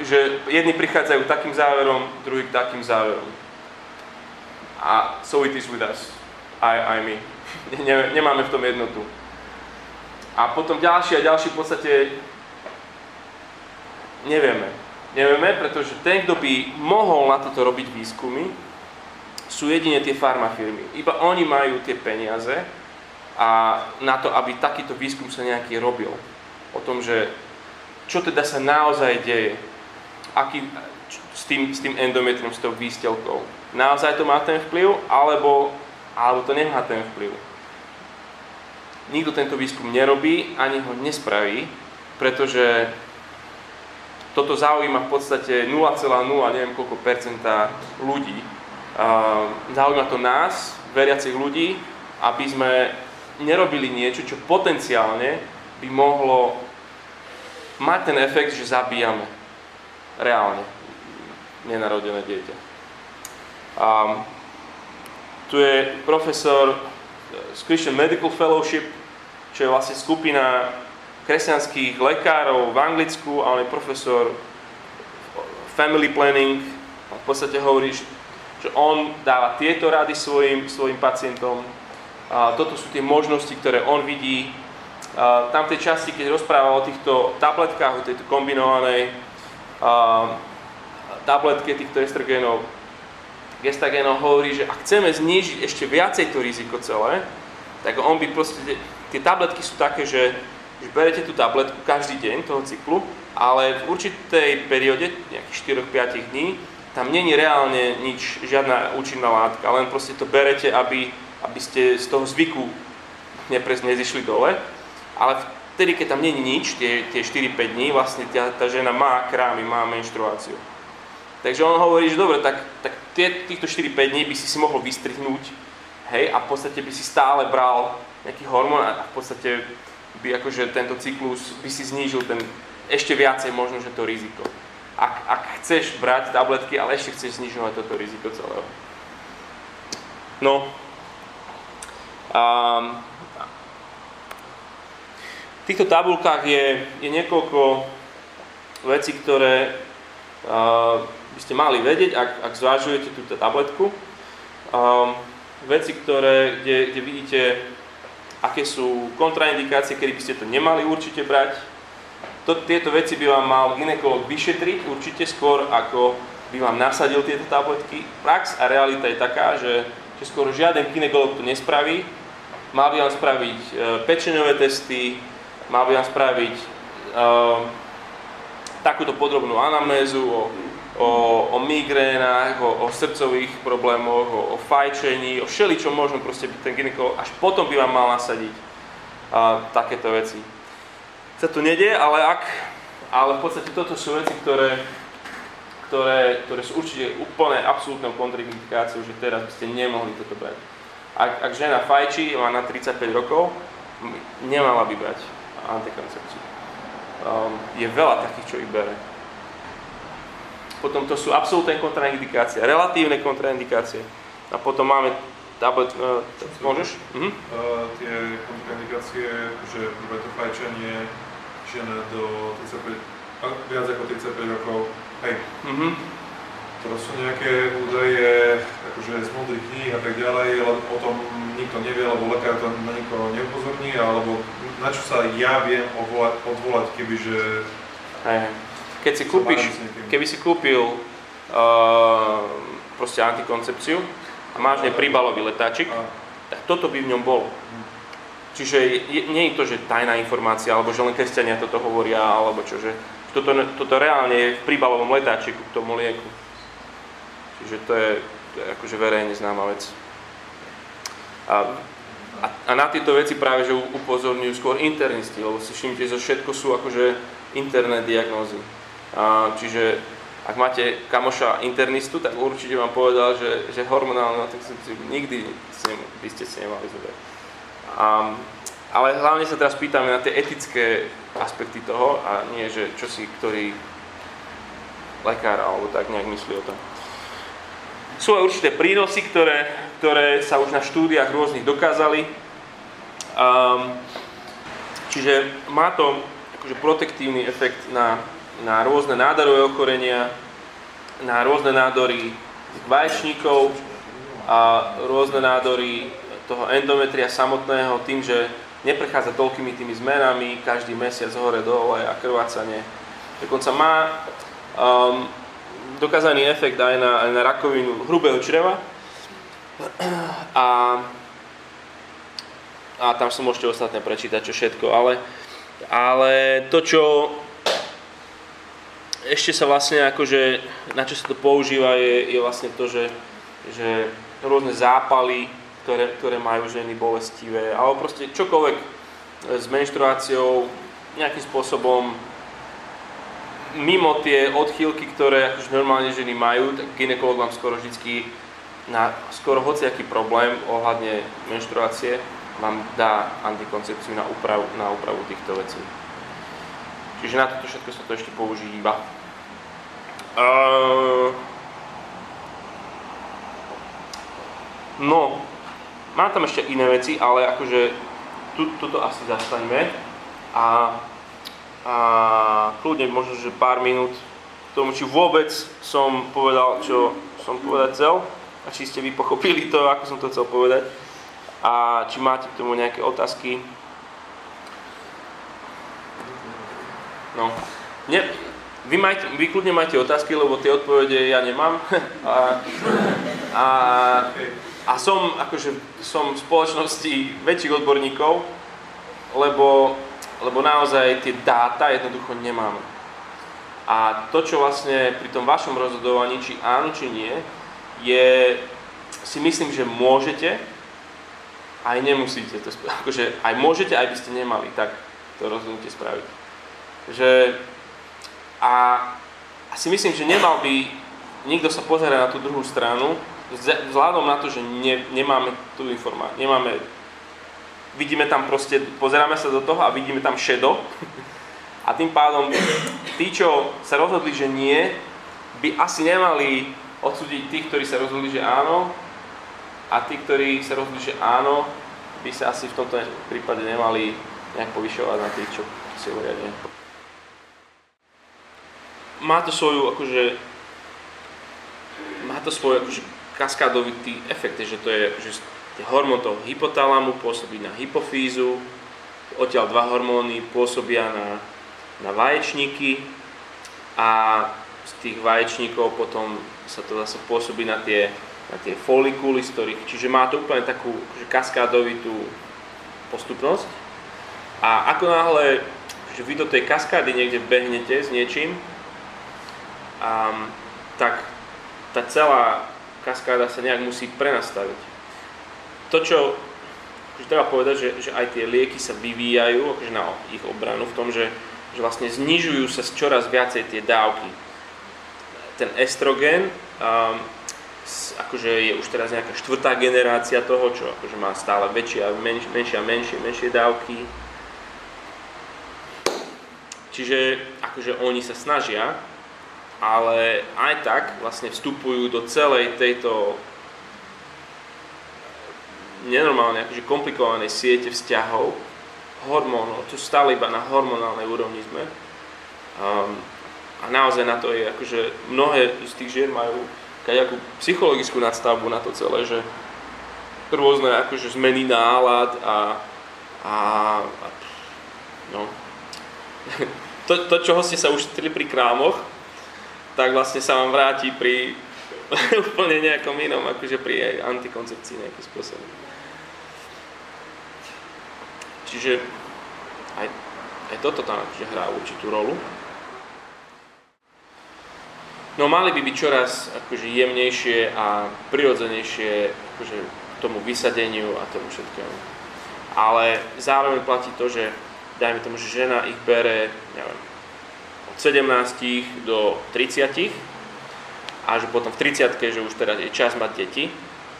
Že jedni prichádzajú takým záverom, druhí k takým záverom. A so it is with us. Aj, aj my. Nemáme v tom jednotu. A potom ďalší a ďalší v podstate nevieme. Nevieme, pretože ten, kto by mohol na toto robiť výskumy, sú jedine tie farmafirmy. Iba oni majú tie peniaze, a na to, aby takýto výskum sa nejaký robil. O tom, že čo teda sa naozaj deje, aký, s, tým, s tým endometrium, s tou výstelkou. Naozaj to má ten vplyv, alebo, alebo to nemá ten vplyv. Nikto tento výskum nerobí, ani ho nespraví, pretože toto zaujíma v podstate 0,0 neviem koľko percenta ľudí. Zaujíma to nás, veriacich ľudí, aby sme nerobili niečo, čo potenciálne by mohlo mať ten efekt, že zabíjame reálne nenarodené dieťa. A tu je profesor z Christian Medical Fellowship, čo je vlastne skupina kresťanských lekárov v Anglicku a on je profesor family planning. A v podstate hovorí, že on dáva tieto rady svojim, svojim pacientom, a toto sú tie možnosti, ktoré on vidí. A tam v tej časti, keď rozpráva o týchto tabletkách, o tejto kombinovanej a, tabletke týchto estrogénov, gestagénov hovorí, že ak chceme znížiť ešte viacej to riziko celé, tak on by proste, tie tabletky sú také, že, že berete tú tabletku každý deň toho cyklu, ale v určitej perióde, nejakých 4-5 dní, tam není reálne nič, žiadna účinná látka, len proste to berete, aby aby ste z toho zvyku neprez, nezišli dole, ale vtedy, keď tam není nič, tie, tie 4-5 dní, vlastne tá, tá žena má krámy, má menštruáciu. Takže on hovorí, že dobre, tak, tak týchto 4-5 dní by si si mohol vystrihnúť, hej, a v podstate by si stále bral nejaký hormón a v podstate by akože tento cyklus by si znížil ten ešte viacej možno, že to riziko. Ak, ak chceš brať tabletky, ale ešte chceš znižovať toto riziko celého. No, a, V týchto tabulkách je, je niekoľko vecí, ktoré uh, by ste mali vedieť, ak, ak zvážujete túto tabletku. Um, veci, ktoré, kde, kde vidíte, aké sú kontraindikácie, kedy by ste to nemali určite brať. To, tieto veci by vám mal ginekolog vyšetriť určite skôr, ako by vám nasadil tieto tabletky. Prax a realita je taká, že, že skoro žiaden ginekolog to nespraví. Mal by vám spraviť e, pečeňové testy, mal by vám spraviť e, takúto podrobnú anamnézu o, o, o migrénach, o, o srdcových problémoch, o, o fajčení, o všeličom možno proste ten ginekolog, až potom by vám mal nasadiť a, takéto veci. Sa to nedie, ale ak, ale v podstate toto sú veci, ktoré, ktoré, ktoré sú určite úplne absolútnou kontraindikáciou, že teraz by ste nemohli toto brať. Ak, ak žena fajčí, má na 35 rokov, nemala by brať antikoncepciu. Um, je veľa takých, čo ich bere. Potom to sú absolútne kontraindikácie, relatívne kontraindikácie. A potom máme tablet, uh, môžeš? Uh-huh. Uh, tie kontraindikácie, že prvé to fajčenie, žena do 35, viac ako 35 rokov, hej. Uh-huh. To sú nejaké údaje, akože z modrých kníh a tak ďalej, ale o tom nikto nevie, lebo lekár to na nikoho neupozorní, alebo na čo sa ja viem odvolať, odvolať kebyže... Hej. Keď si kúpiš, keby si kúpil uh, proste antikoncepciu a máš nej príbalový letáčik, tak toto by v ňom bolo. Hm. Čiže je, nie je to, že tajná informácia, alebo že len kresťania toto hovoria, alebo čo, že toto, toto reálne je v príbalovom letáčiku k tomu lieku. Čiže to je, to je akože verejne známa vec. A a, a na tieto veci práve, že upozorňujú skôr internisti, lebo si všimnite, že všetko sú akože interné diagnózy. Čiže ak máte kamoša internistu, tak určite vám povedal, že, že hormonálnu antikoncepciu nikdy by ste si nemali zobrať. A, ale hlavne sa teraz pýtame na tie etické aspekty toho a nie, že čo si ktorý lekár alebo tak nejak myslí o tom. Sú aj určité prínosy, ktoré, ktoré sa už na štúdiách rôznych dokázali. Um, čiže má to akože protektívny efekt na, na rôzne nádorové ochorenia, na rôzne nádory vaječníkov a rôzne nádory toho endometria samotného tým, že neprechádza toľkými tými zmenami, každý mesiac hore dole a krvácanie. Dokonca má um, dokázaný efekt aj na, aj na rakovinu hrubého čreva. A, a tam si môžete ostatné prečítať, čo všetko. Ale, ale to, čo ešte sa vlastne akože, na čo sa to používa, je, je vlastne to, že, že rôzne zápaly, ktoré, ktoré majú ženy bolestivé, alebo proste čokoľvek s menštruáciou nejakým spôsobom mimo tie odchýlky, ktoré akože normálne ženy majú, tak ginekolog vám skoro vždycky na skoro hociaký problém ohľadne menštruácie vám dá antikoncepciu na úpravu, na úpravu týchto vecí. Čiže na toto všetko sa to ešte používa. Uh, no, mám tam ešte iné veci, ale akože tu, tuto asi zastaňme. A a kľudne možno, že pár minút tomu, či vôbec som povedal, čo som povedať chcel a či ste vy pochopili to, ako som to chcel povedať a či máte k tomu nejaké otázky. No, ne, vy, majte, vy kľudne máte otázky, lebo tie odpovede ja nemám. *laughs* a, a, a som, akože, som v spoločnosti väčších odborníkov, lebo lebo naozaj tie dáta jednoducho nemáme. A to, čo vlastne pri tom vašom rozhodovaní, či áno, či nie, je, si myslím, že môžete, aj nemusíte to. *laughs* Akože aj môžete, aj by ste nemali tak to rozhodnutie spraviť. Že, a, si myslím, že nemal by nikto sa pozerať na tú druhú stranu, vzhľadom na to, že ne, nemáme tú informáciu, nemáme vidíme tam proste, pozeráme sa do toho a vidíme tam šedo. A tým pádom tí, čo sa rozhodli, že nie, by asi nemali odsúdiť tých, ktorí sa rozhodli, že áno. A tí, ktorí sa rozhodli, že áno, by sa asi v tomto prípade nemali nejak povyšovať na tých, čo si hovoria, nie. Má to svoju, akože, má to svoj akože kaskádovitý efekt, že to je, že hormón toho hypotalamu pôsobí na hypofízu, odtiaľ dva hormóny pôsobia na, na vaječníky a z tých vaječníkov potom sa to zase pôsobí na tie, na tie folikuly, z ktorých, čiže má to úplne takú akože kaskádovitú postupnosť. A ako náhle že vy do tej kaskády niekde behnete s niečím, um, tak tá celá kaskáda sa nejak musí prenastaviť. To, čo že treba povedať, že, že aj tie lieky sa vyvíjajú akože na ich obranu v tom, že, že vlastne znižujú sa čoraz viacej tie dávky. Ten estrogen um, akože je už teraz nejaká štvrtá generácia toho, čo akože má stále väčšie a menš, menšie a menšie, menšie dávky. Čiže akože oni sa snažia, ale aj tak vlastne vstupujú do celej tejto nenormálne akože komplikovanej siete vzťahov, hormónov, čo stále iba na hormonálnej úrovni sme. Um, a naozaj na to je, akože mnohé z tých žien majú nejakú psychologickú nadstavbu na to celé, že rôzne akože zmeny nálad a, a, a no. *laughs* to, to, čoho ste sa už stretli pri krámoch, tak vlastne sa vám vráti pri *laughs* úplne nejakom inom, akože pri antikoncepcii nejakým spôsobom. Čiže aj, aj toto tam akože hrá určitú rolu. No mali by byť čoraz akože jemnejšie a prirodzenejšie akože tomu vysadeniu a tomu všetkému. Ale zároveň platí to, že dajme tomu, že žena ich bere neviem, 17 do 30 a že potom v 30 že už teraz je čas mať deti,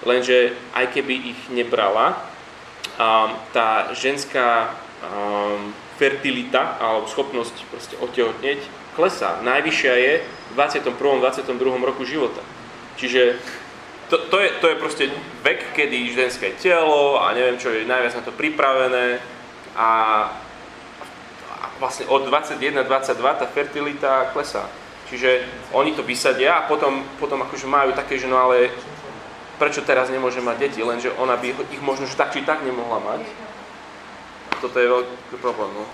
lenže aj keby ich nebrala, um, tá ženská um, fertilita alebo schopnosť proste otehotneť klesá. Najvyššia je v 21. 22. roku života. Čiže to, to, je, to je proste vek, kedy ženské telo a neviem čo je najviac na to pripravené a vlastne od 21-22 tá fertilita klesá. Čiže oni to vysadia a potom, potom akože majú také, že no ale prečo teraz nemôže mať deti, lenže ona by ich možno tak či tak nemohla mať. Toto je veľký problém. No,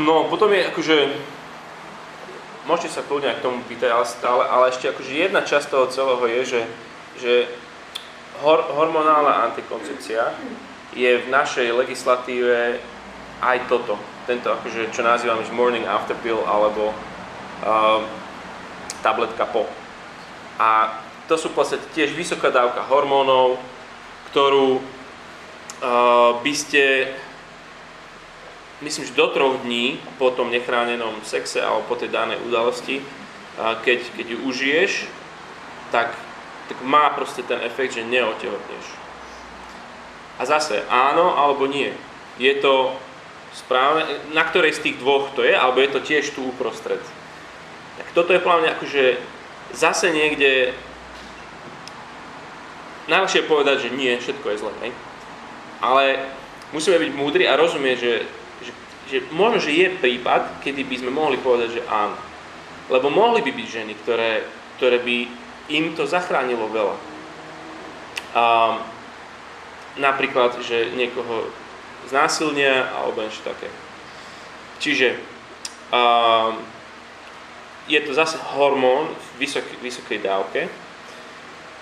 no potom je akože môžete sa kľudne k tomu pýtať, ale stále, ale ešte akože jedna časť toho celého je, že, že hor, hormonálna antikoncepcia je v našej legislatíve aj toto. Tento akože, čo nazývame morning after pill alebo uh, tabletka po. A to sú v podstate tiež vysoká dávka hormónov, ktorú uh, by ste myslím, že do troch dní po tom nechránenom sexe alebo po tej danej udalosti, keď, keď ju užiješ, tak, tak má proste ten efekt, že neotehotneš. A zase áno alebo nie. Je to správne, na ktorej z tých dvoch to je, alebo je to tiež tu uprostred. Tak toto je plne akože zase niekde najlepšie povedať, že nie, všetko je zlé, hej? Ale musíme byť múdri a rozumieť, že že možno, že je prípad, kedy by sme mohli povedať, že áno. Lebo mohli by byť ženy, ktoré, ktoré by im to zachránilo veľa. A, napríklad, že niekoho znásilnia alebo niečo také. Čiže a, je to zase hormón v vysok, vysokej dávke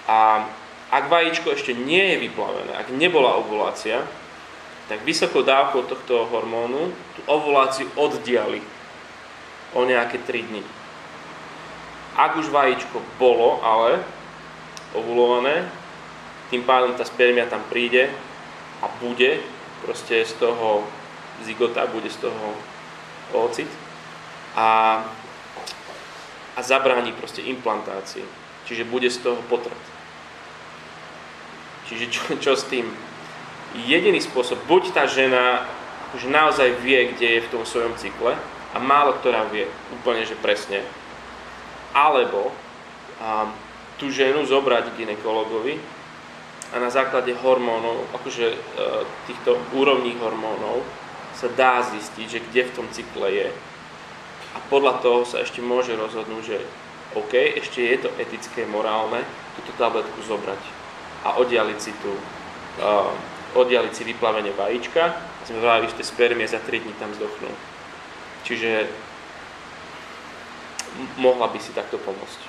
a ak vajíčko ešte nie je vyplavené, ak nebola ovulácia, tak vysokou dávkou tohto hormónu tú ovuláciu oddiali o nejaké 3 dní. Ak už vajíčko bolo, ale ovulované, tým pádom tá spermia tam príde a bude proste z toho zigota, bude z toho ocit a, a zabráni proste implantácii. Čiže bude z toho potrat. Čiže čo, čo s tým? jediný spôsob, buď tá žena už naozaj vie, kde je v tom svojom cykle a málo ktorá vie úplne, že presne, alebo um, tú ženu zobrať ginekologovi a na základe hormónov, akože uh, týchto úrovní hormónov sa dá zistiť, že kde v tom cykle je. A podľa toho sa ešte môže rozhodnúť, že OK, ešte je to etické, morálne, túto tabletku zobrať a oddialiť si tu, uh, oddialiť si vyplavenie vajíčka sme vrali, že tie spermie za 3 dní tam zdochnú. Čiže mohla by si takto pomôcť.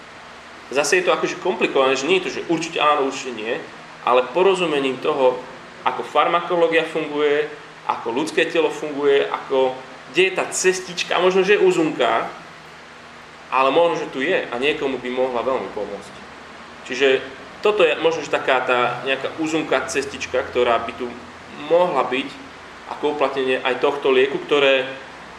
Zase je to akože komplikované, že nie je to, že určite áno, určite nie, ale porozumením toho, ako farmakológia funguje, ako ľudské telo funguje, ako, kde je tá cestička, možno, že je uzunká, ale možno, že tu je a niekomu by mohla veľmi pomôcť. Čiže toto je možno, že taká tá nejaká uzunká cestička, ktorá by tu mohla byť ako uplatnenie aj tohto lieku, ktoré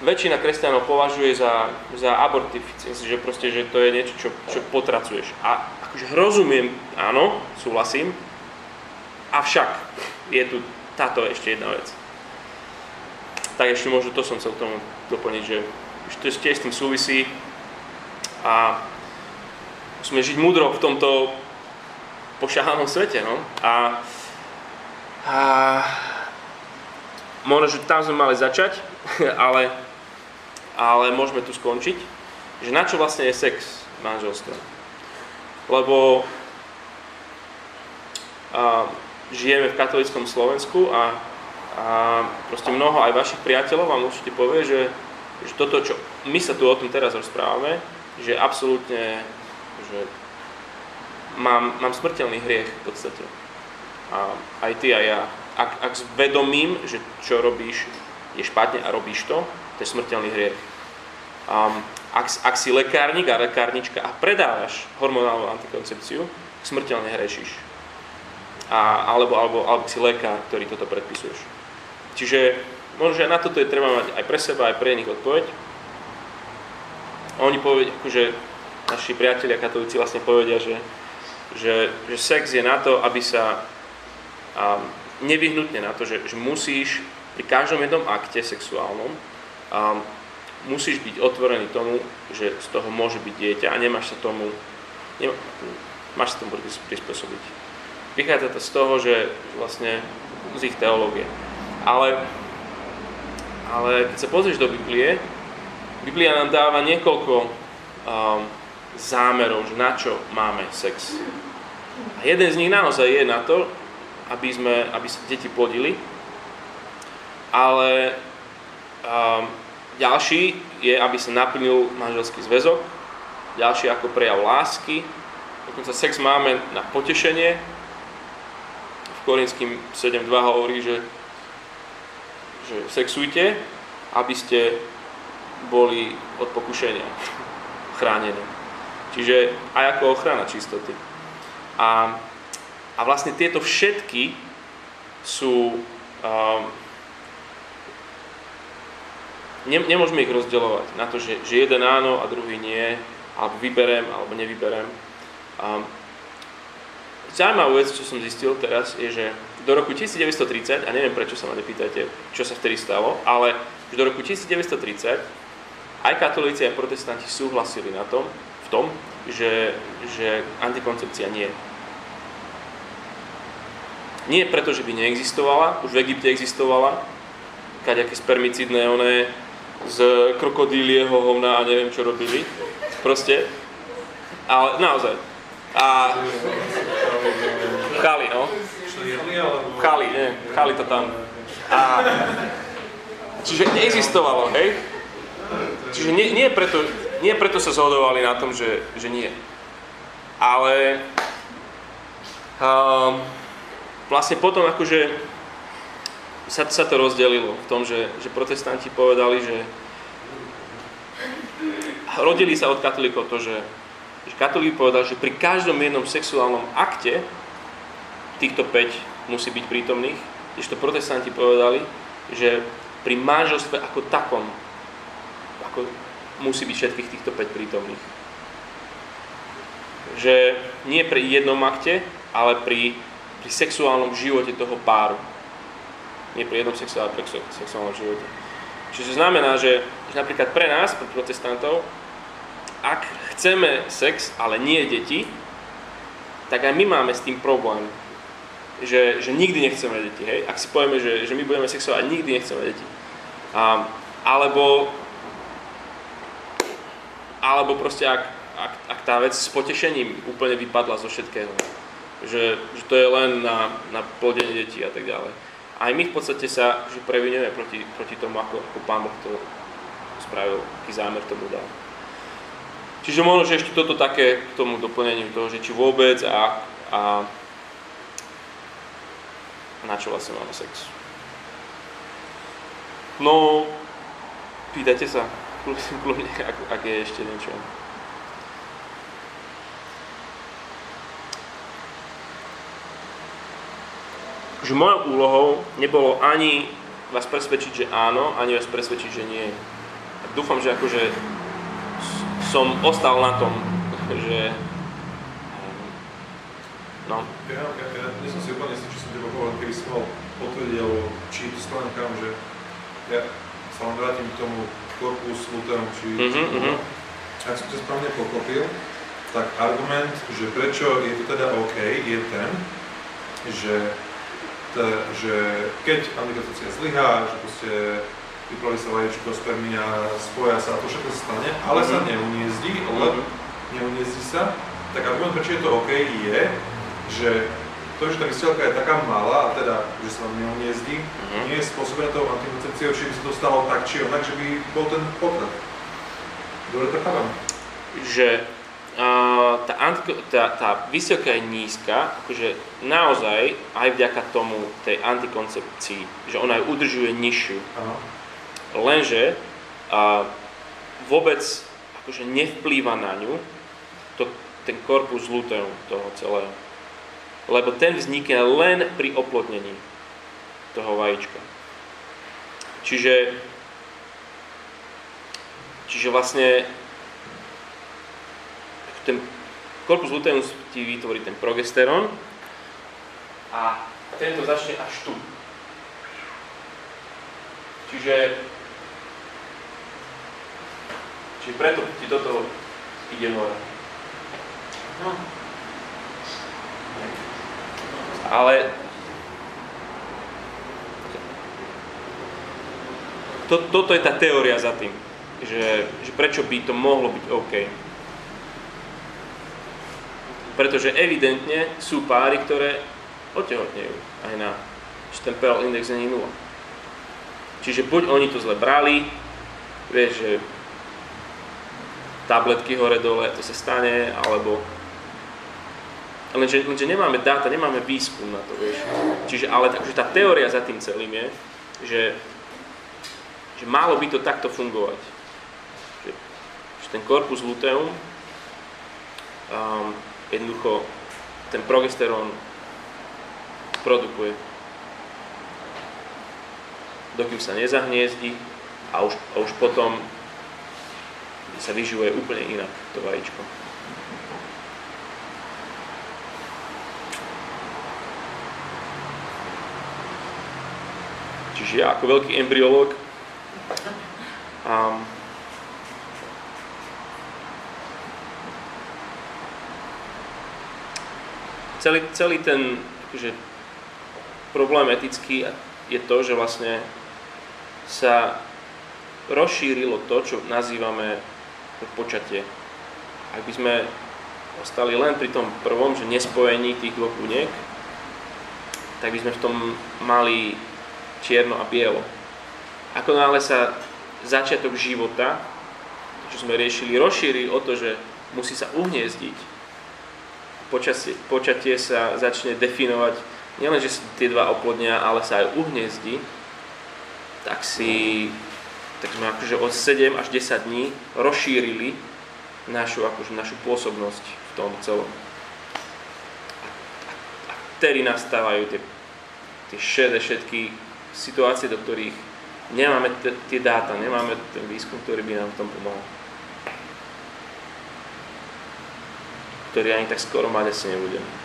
väčšina kresťanov považuje za, za abortificenci, že proste, že to je niečo, čo, čo potracuješ. A akože rozumiem, áno, súhlasím, avšak je tu táto ešte jedna vec. Tak ešte možno to som chcel k tomu doplniť, že to tiež s tým súvisí a musíme žiť múdro v tomto pošahanom svete, no. A, a možno, že tam sme mali začať, *laughs* ale ale môžeme tu skončiť, že na čo vlastne je sex v. Lebo a, žijeme v katolickom Slovensku a, a proste mnoho aj vašich priateľov vám určite povie, že, že toto, čo my sa tu o tom teraz rozprávame, že absolútne, že mám, mám smrteľný hriech v podstate. A aj ty a ja. Ak, ak zvedomím, že čo robíš je špatne a robíš to, to je smrteľný hriech. Um, ak, ak si lekárnik a lekárnička a predávaš hormonálnu antikoncepciu, smrteľne hrešíš. A, alebo, alebo, alebo si lekár, ktorý toto predpisuješ. Čiže možno, že na toto je treba mať aj pre seba, aj pre nich odpoveď. A oni povedia, akože naši priatelia katolíci vlastne povedia, že, že, že sex je na to, aby sa um, nevyhnutne na to, že, že musíš pri každom jednom akte sexuálnom um, musíš byť otvorený tomu, že z toho môže byť dieťa a nemáš sa tomu, nemá, máš sa tomu prispôsobiť. Vychádza to z toho, že vlastne z ich teológie. Ale, ale keď sa pozrieš do Biblie, Biblia nám dáva niekoľko um, zámerov, že na čo máme sex. A jeden z nich naozaj je na to, aby, sme, aby sa deti plodili, ale um, ďalší je, aby sa naplnil manželský zväzok. Ďalší ako prejav lásky. Dokonca sex máme na potešenie. V Korinským 7.2 hovorí, že, že sexujte, aby ste boli od pokušenia chránení. Čiže aj ako ochrana čistoty. A, a vlastne tieto všetky sú um, nemôžeme ich rozdeľovať na to, že, že jeden áno a druhý nie, alebo vyberem, alebo nevyberem. A zaujímavá vec, čo som zistil teraz, je, že do roku 1930, a neviem prečo sa ma nepýtate, čo sa vtedy stalo, ale do roku 1930 aj katolíci, aj protestanti súhlasili na tom, v tom, že, že antikoncepcia nie. Nie preto, že by neexistovala, už v Egypte existovala, kaďaké spermicidné oné z krokodílieho hovna a neviem čo robili. Proste. Ale naozaj. A... Chali, no. Chali, nie. Chali to tam. A... Čiže neexistovalo, hej? Čiže nie, nie, preto, nie preto sa zhodovali na tom, že, že nie. Ale um, vlastne potom akože sa, sa to rozdelilo v tom, že, že protestanti povedali, že rodili sa od katolíkov to, že, že katolík povedal, že pri každom jednom sexuálnom akte týchto 5 musí byť prítomných, to protestanti povedali, že pri manželstve ako takom ako musí byť všetkých týchto 5 prítomných. Že nie pri jednom akte, ale pri, pri sexuálnom živote toho páru nie pri jednom ale pri sexuálnom živote. Čiže znamená, že, že napríklad pre nás, pre protestantov, ak chceme sex, ale nie deti, tak aj my máme s tým problém. Že, že nikdy nechceme deti, hej? Ak si povieme, že, že my budeme sexovať, nikdy nechceme deti. A, alebo, alebo proste ak, ak, ak tá vec s potešením úplne vypadla zo všetkého, že, že to je len na, na plodenie detí a tak ďalej. Aj my v podstate sa že previnujeme proti, proti tomu, ako, ako Pán Boh to spravil, aký zámer tomu dal. Čiže možno, že ešte toto také k tomu doplneniu toho, že či vôbec a, a na čo vlastne máme sex. No, pýtajte sa, kľudne, ak, ak je ešte niečo. Že mojou úlohou nebolo ani vás presvedčiť, že áno, ani vás presvedčiť, že nie. A dúfam, že akože som ostal na tom, že No. Ja, ja, ja nie som si úplne istý, či som teba povedal, keby si mal potvrdiť, alebo či stále kam, že ja sa len vrátim k tomu korpus luteum, či, mm-hmm, či mm-hmm. ak som to správne pochopil, tak argument, že prečo je to teda OK, je ten, že, t, že keď antikoncepcia zlyhá, že proste vyplaví sa vaječko, spermia, spoja sa a to všetko sa stane, ale mm-hmm. sa neuniezdi, lebo mm-hmm. neuniezdi sa, tak argument, prečo je to OK, je, že to, že tá vysielka je taká malá, a teda, že sa vám neuniezdi, uh-huh. nie je spôsobené tou antikoncepciou, či by sa to stalo tak či onak, že by bol ten potrat. Dobre to chápam. Že uh, tá, antiko, tá, tá vysielka je nízka, akože naozaj aj vďaka tomu tej antikoncepcii, že ona ju udržuje nižšiu. Uh-huh. Lenže uh, vôbec akože nevplýva na ňu to, ten korpus luteum toho celého lebo ten vznikne len pri oplodnení toho vajíčka. Čiže, čiže vlastne ten korpus luteum ti vytvorí ten progesterón a tento začne až tu. Čiže, čiže preto ti toto ide hore. No. Ale to, toto je tá teória za tým, že, že prečo by to mohlo byť OK. Pretože evidentne sú páry, ktoré otehotnejú aj na, že ten PL index není 0. Čiže buď oni to zle brali, vieš, že tabletky hore dole, to sa stane, alebo Lenže, lenže nemáme dáta, nemáme výskum na to, vieš. Čiže, ale takže tá teória za tým celým je, že, že malo by to takto fungovať. Že, že ten korpus luteum, um, jednoducho ten progesterón produkuje. Dokým sa nezahniezdi a už, a už potom sa vyživuje úplne inak to vajíčko. Čiže ja ako veľký embryológ um, celý, celý ten akože, problém etický je to, že vlastne sa rozšírilo to, čo nazývame počatie. Ak by sme ostali len pri tom prvom, že nespojení tých dvoch buniek, tak by sme v tom mali čierno a bielo. Ako náhle sa začiatok života, to, čo sme riešili, rozšíri o to, že musí sa uhniezdiť, počasie, počatie sa začne definovať nielen, že tie dva oplodnia, ale sa aj uhniezdi, tak si tak sme akože od 7 až 10 dní rozšírili našu, akože našu pôsobnosť v tom celom. A, vtedy nastávajú tie, tie šedé všetky situácie, do ktorých nemáme tie dáta, nemáme ten výskum, ktorý by nám v tom pomohol. Ktorý ani tak skoro mať asi nebudeme.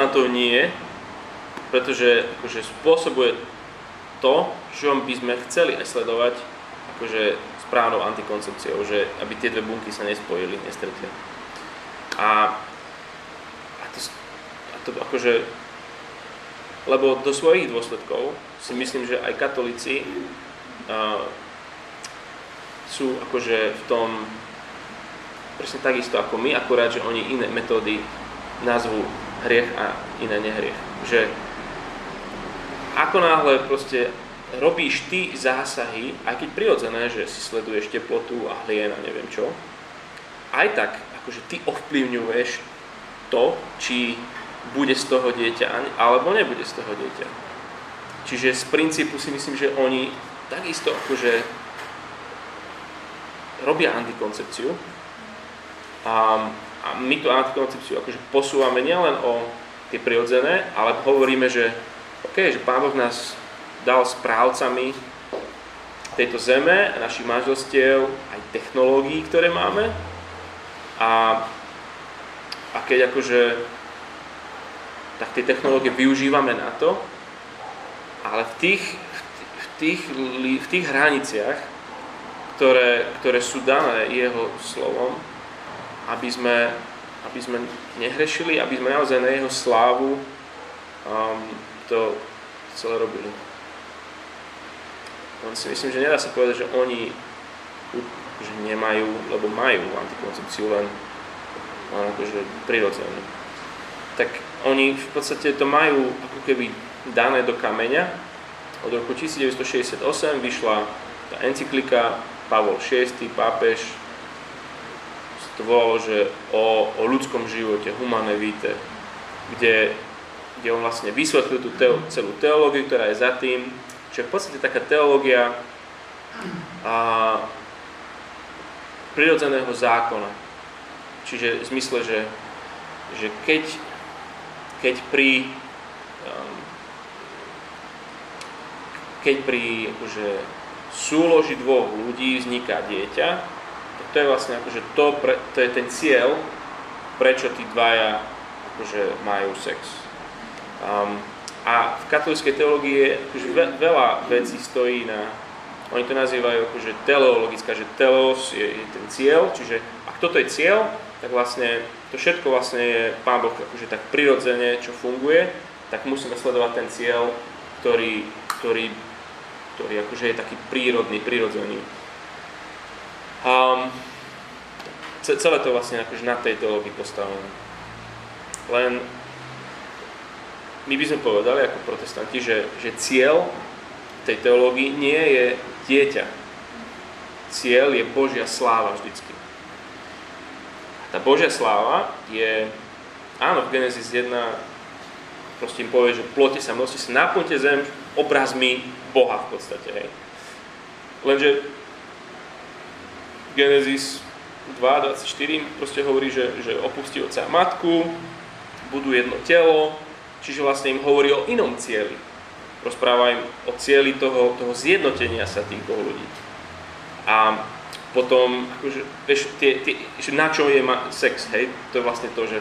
U protestantov nie, pretože akože spôsobuje to, čom by sme chceli aj sledovať akože správnou antikoncepciou, že aby tie dve bunky sa nespojili, nestretli. A, a, to, a to akože, lebo do svojich dôsledkov si myslím, že aj katolíci uh, sú akože v tom presne takisto ako my, akurát, že oni iné metódy nazvú hriech a iné nehriech. Že ako náhle proste robíš ty zásahy, aj keď prirodzené, že si sleduješ teplotu a hlien a neviem čo, aj tak akože ty ovplyvňuješ to, či bude z toho dieťa alebo nebude z toho dieťa. Čiže z princípu si myslím, že oni takisto akože robia antikoncepciu a, a my tú antikoncepciu akože posúvame nielen o tie prirodzené, ale hovoríme, že OK, že Pán Boh nás dal správcami tejto zeme, našich manželstiev, aj technológií, ktoré máme. A, a keď akože tak tie technológie využívame na to, ale v tých, v tých, v tých hraniciach, ktoré, ktoré sú dané jeho slovom, aby sme, aby sme nehrešili, aby sme naozaj na jeho slávu um, to celé robili. On si myslím, že nedá sa povedať, že oni že nemajú, lebo majú antikoncepciu len, len akože prirodzenú. Tak oni v podstate to majú ako keby dané do kameňa. Od roku 1968 vyšla tá encyklika Pavol VI, pápež, to volalo, že o, o ľudskom živote, humane vitae, kde, kde on vlastne vysvetlil tú teo, celú teológiu, ktorá je za tým, Čiže v podstate taká teológia a, prirodzeného zákona. Čiže v zmysle, že, že keď, keď pri um, keď pri akože, súloži dvoch ľudí vzniká dieťa, to je vlastne akože to, pre, to je ten cieľ, prečo tí dvaja akože, majú sex. Um, a v katolíckej teológii akože veľa vecí stojí na, oni to nazývajú akože teleologická, že telos je, je ten cieľ, čiže ak toto je cieľ, tak vlastne to všetko vlastne je Pán Boh akože tak prirodzene, čo funguje, tak musíme sledovať ten cieľ, ktorý, ktorý, ktorý akože je taký prírodný, prirodzený. Um, celé to vlastne akože na tej teológii postavené. Len my by sme povedali ako protestanti, že, že cieľ tej teológii nie je dieťa. Cieľ je Božia sláva vždycky. Tá Božia sláva je, áno, v Genesis 1 proste im povie, že plote sa, množte sa, naplňte zem obrazmi Boha v podstate. Hej. Lenže Genesis 2.24 proste hovorí, že, že opustí oca a matku, budú jedno telo, Čiže vlastne im hovorí o inom cieli. Rozpráva im o cieli toho, toho zjednotenia sa tých dvoch ľudí. A potom, akože, vieš, tie, tie, že na čo je sex, hej, to je vlastne to, že,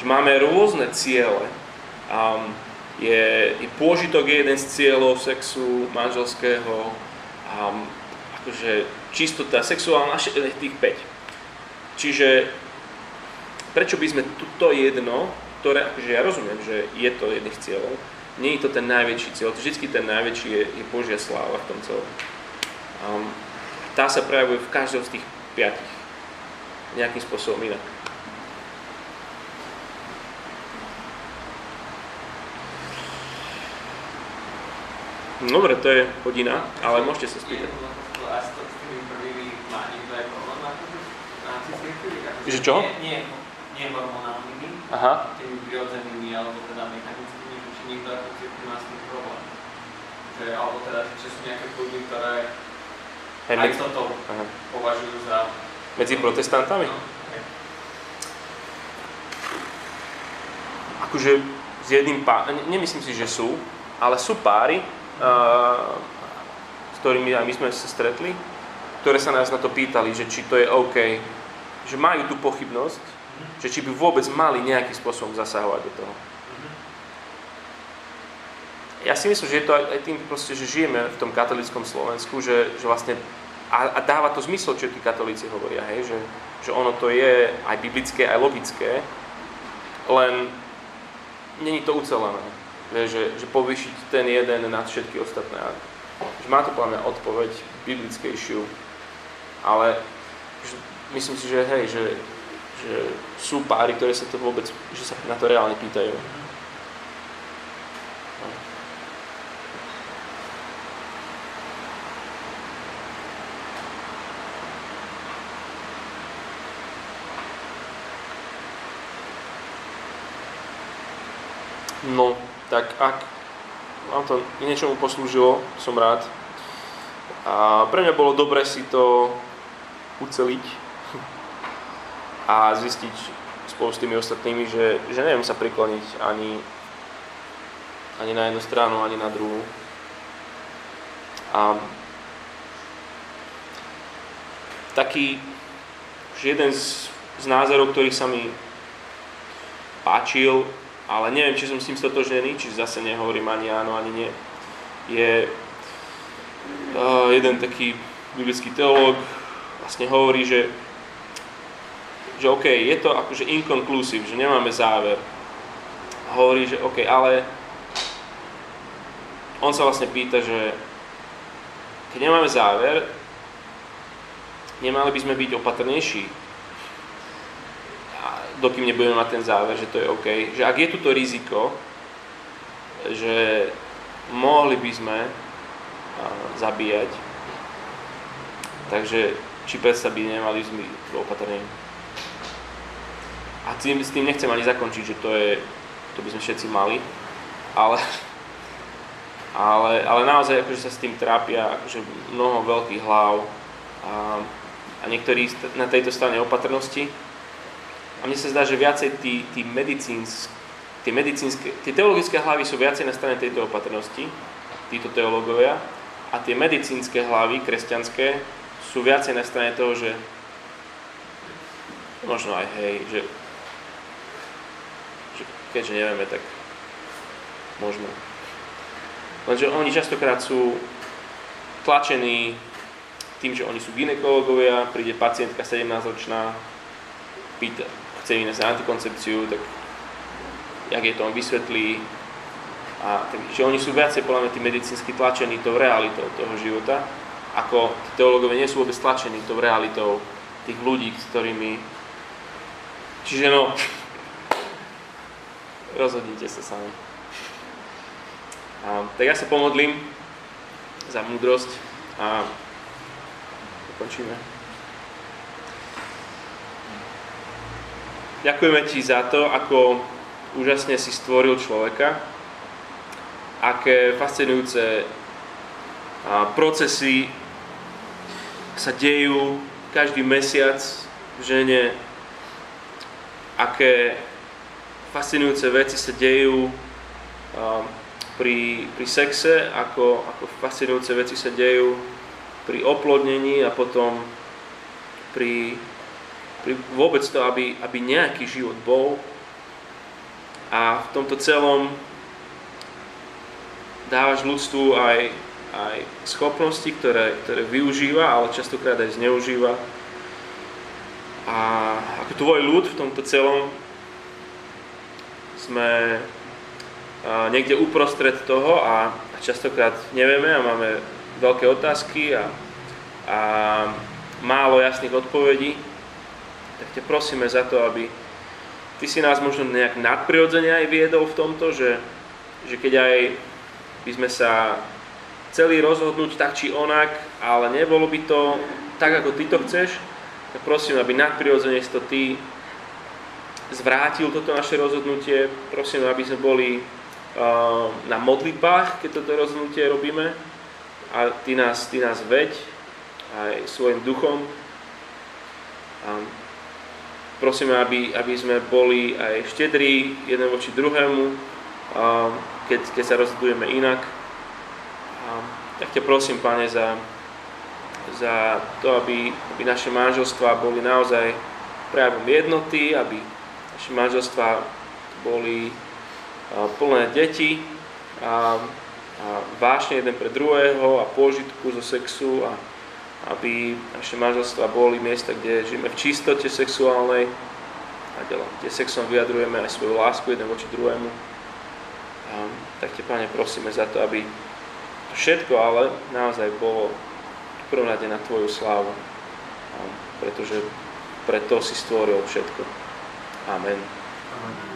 že máme rôzne ciele. Um, je, je pôžitok je jeden z cieľov sexu manželského, um, akože čistota sexuálna, až tých 5. Čiže prečo by sme to jedno ktoré, akože ja rozumiem, že je to jedných cieľov, nie je to ten najväčší cieľ, vždy ten najväčší je, je Božia sláva v tom celom. Um, tá sa prejavuje v každom z tých piatich. Nejakým spôsobom inak. Dobre, to je hodina, ale môžete sa spýtať. Že čo? Nie, nie, nie hormonálnymi, Aha. tými prirodzenými alebo teda mechanickými, či niekto ako cirkvi má s tým problém. Že, alebo teda, či sú nejaké kľudy, ktoré Hej, aj medzi, toto aha. považujú za... medzi protestantami? No, hej. Akože s jedným párom, nemyslím si, že sú, ale sú páry, uh, s ktorými aj my sme sa stretli, ktoré sa nás na to pýtali, že či to je OK, že majú tú pochybnosť, že či by vôbec mali nejakým spôsobom zasahovať do toho. ja si myslím, že je to aj, tým proste, že žijeme v tom katolickom Slovensku, že, že vlastne a, a dáva to zmysel, čo tí katolíci hovoria, hej, že, že ono to je aj biblické, aj logické, len není to ucelené. Že, že povyšiť ten jeden nad všetky ostatné. Že má to podľa mňa odpoveď biblickejšiu, ale že, myslím si, že hej, že, že sú páry, ktoré sa to vôbec, že sa na to reálne pýtajú. No, tak ak vám to niečomu poslúžilo, som rád. A pre mňa bolo dobre si to uceliť a zistiť spolu s tými ostatnými, že, že neviem sa prikloniť ani, ani na jednu stranu, ani na druhú. A taký že jeden z, z názorov, ktorý sa mi páčil, ale neviem, či som s tým stotožnený, či zase nehovorím ani áno, ani nie. Je uh, jeden taký biblický teológ, vlastne hovorí, že, že OK, je to akože inconclusive, že nemáme záver. Hovorí, že OK, ale on sa vlastne pýta, že keď nemáme záver, nemali by sme byť opatrnejší dokým nebudeme mať ten záver, že to je OK. Že ak je tu riziko, že mohli by sme zabíjať, takže či sa by nemali sme opatrní. A tým, s tým nechcem ani zakončiť, že to je, to by sme všetci mali, ale, ale, ale naozaj akože sa s tým trápia akože mnoho veľkých hlav a, a niektorí na tejto strane opatrnosti. A mne sa zdá, že viacej tí, tí medicínsk, tie medicínske, tie teologické hlavy sú viacej na strane tejto opatrnosti, títo teológovia, a tie medicínske hlavy, kresťanské, sú viacej na strane toho, že možno aj hej, že, keďže nevieme, tak možno. Lenže oni častokrát sú tlačení tým, že oni sú ginekológovia, príde pacientka 17-ročná, pýta, chce ísť na antikoncepciu, tak jak je to on vysvetlí. A, takže oni sú viacej podľa mňa tí medicínsky tlačení tou realitou toho života, ako tí teológovia nie sú vôbec tlačení tou realitou tých ľudí, s ktorými... Čiže no, rozhodnite sa sami. A, tak ja sa pomodlím za múdrosť a ukončíme. Ďakujeme Ti za to, ako úžasne si stvoril človeka, aké fascinujúce procesy sa dejú každý mesiac v žene, aké fascinujúce veci sa dejú pri, pri sexe, ako, ako fascinujúce veci sa dejú pri oplodnení a potom pri vôbec to, aby, aby nejaký život bol. A v tomto celom dávaš ľudstvu aj, aj schopnosti, ktoré, ktoré využíva, ale častokrát aj zneužíva. A ako tvoj ľud v tomto celom sme niekde uprostred toho a častokrát nevieme a máme veľké otázky a, a málo jasných odpovedí. Tak ťa prosíme za to, aby ty si nás možno nejak nadprirodzene aj viedol v tomto, že, že keď aj by sme sa chceli rozhodnúť tak či onak, ale nebolo by to tak, ako ty to chceš, tak prosím, aby nadprirodzene si to ty zvrátil toto naše rozhodnutie. Prosím, aby sme boli uh, na modlitbách, keď toto rozhodnutie robíme a ty nás, ty nás veď aj svojim duchom. Um, Prosíme, aby, aby sme boli aj štedrí jeden voči druhému, keď, keď sa rozhodujeme inak. Tak ťa prosím, Pane, za, za to, aby, aby naše manželstvá boli naozaj prejavom jednoty, aby naše manželstvá boli plné deti, a a vášne jeden pre druhého a pôžitku zo sexu a aby naše manželstva boli miesta, kde žijeme v čistote sexuálnej a kde sexom vyjadrujeme aj svoju lásku jeden voči druhému. A, tak te, Pane, prosíme za to, aby to všetko ale naozaj bolo v prvom rade na Tvoju slávu. A, pretože preto si stvoril všetko. Amém. Amém.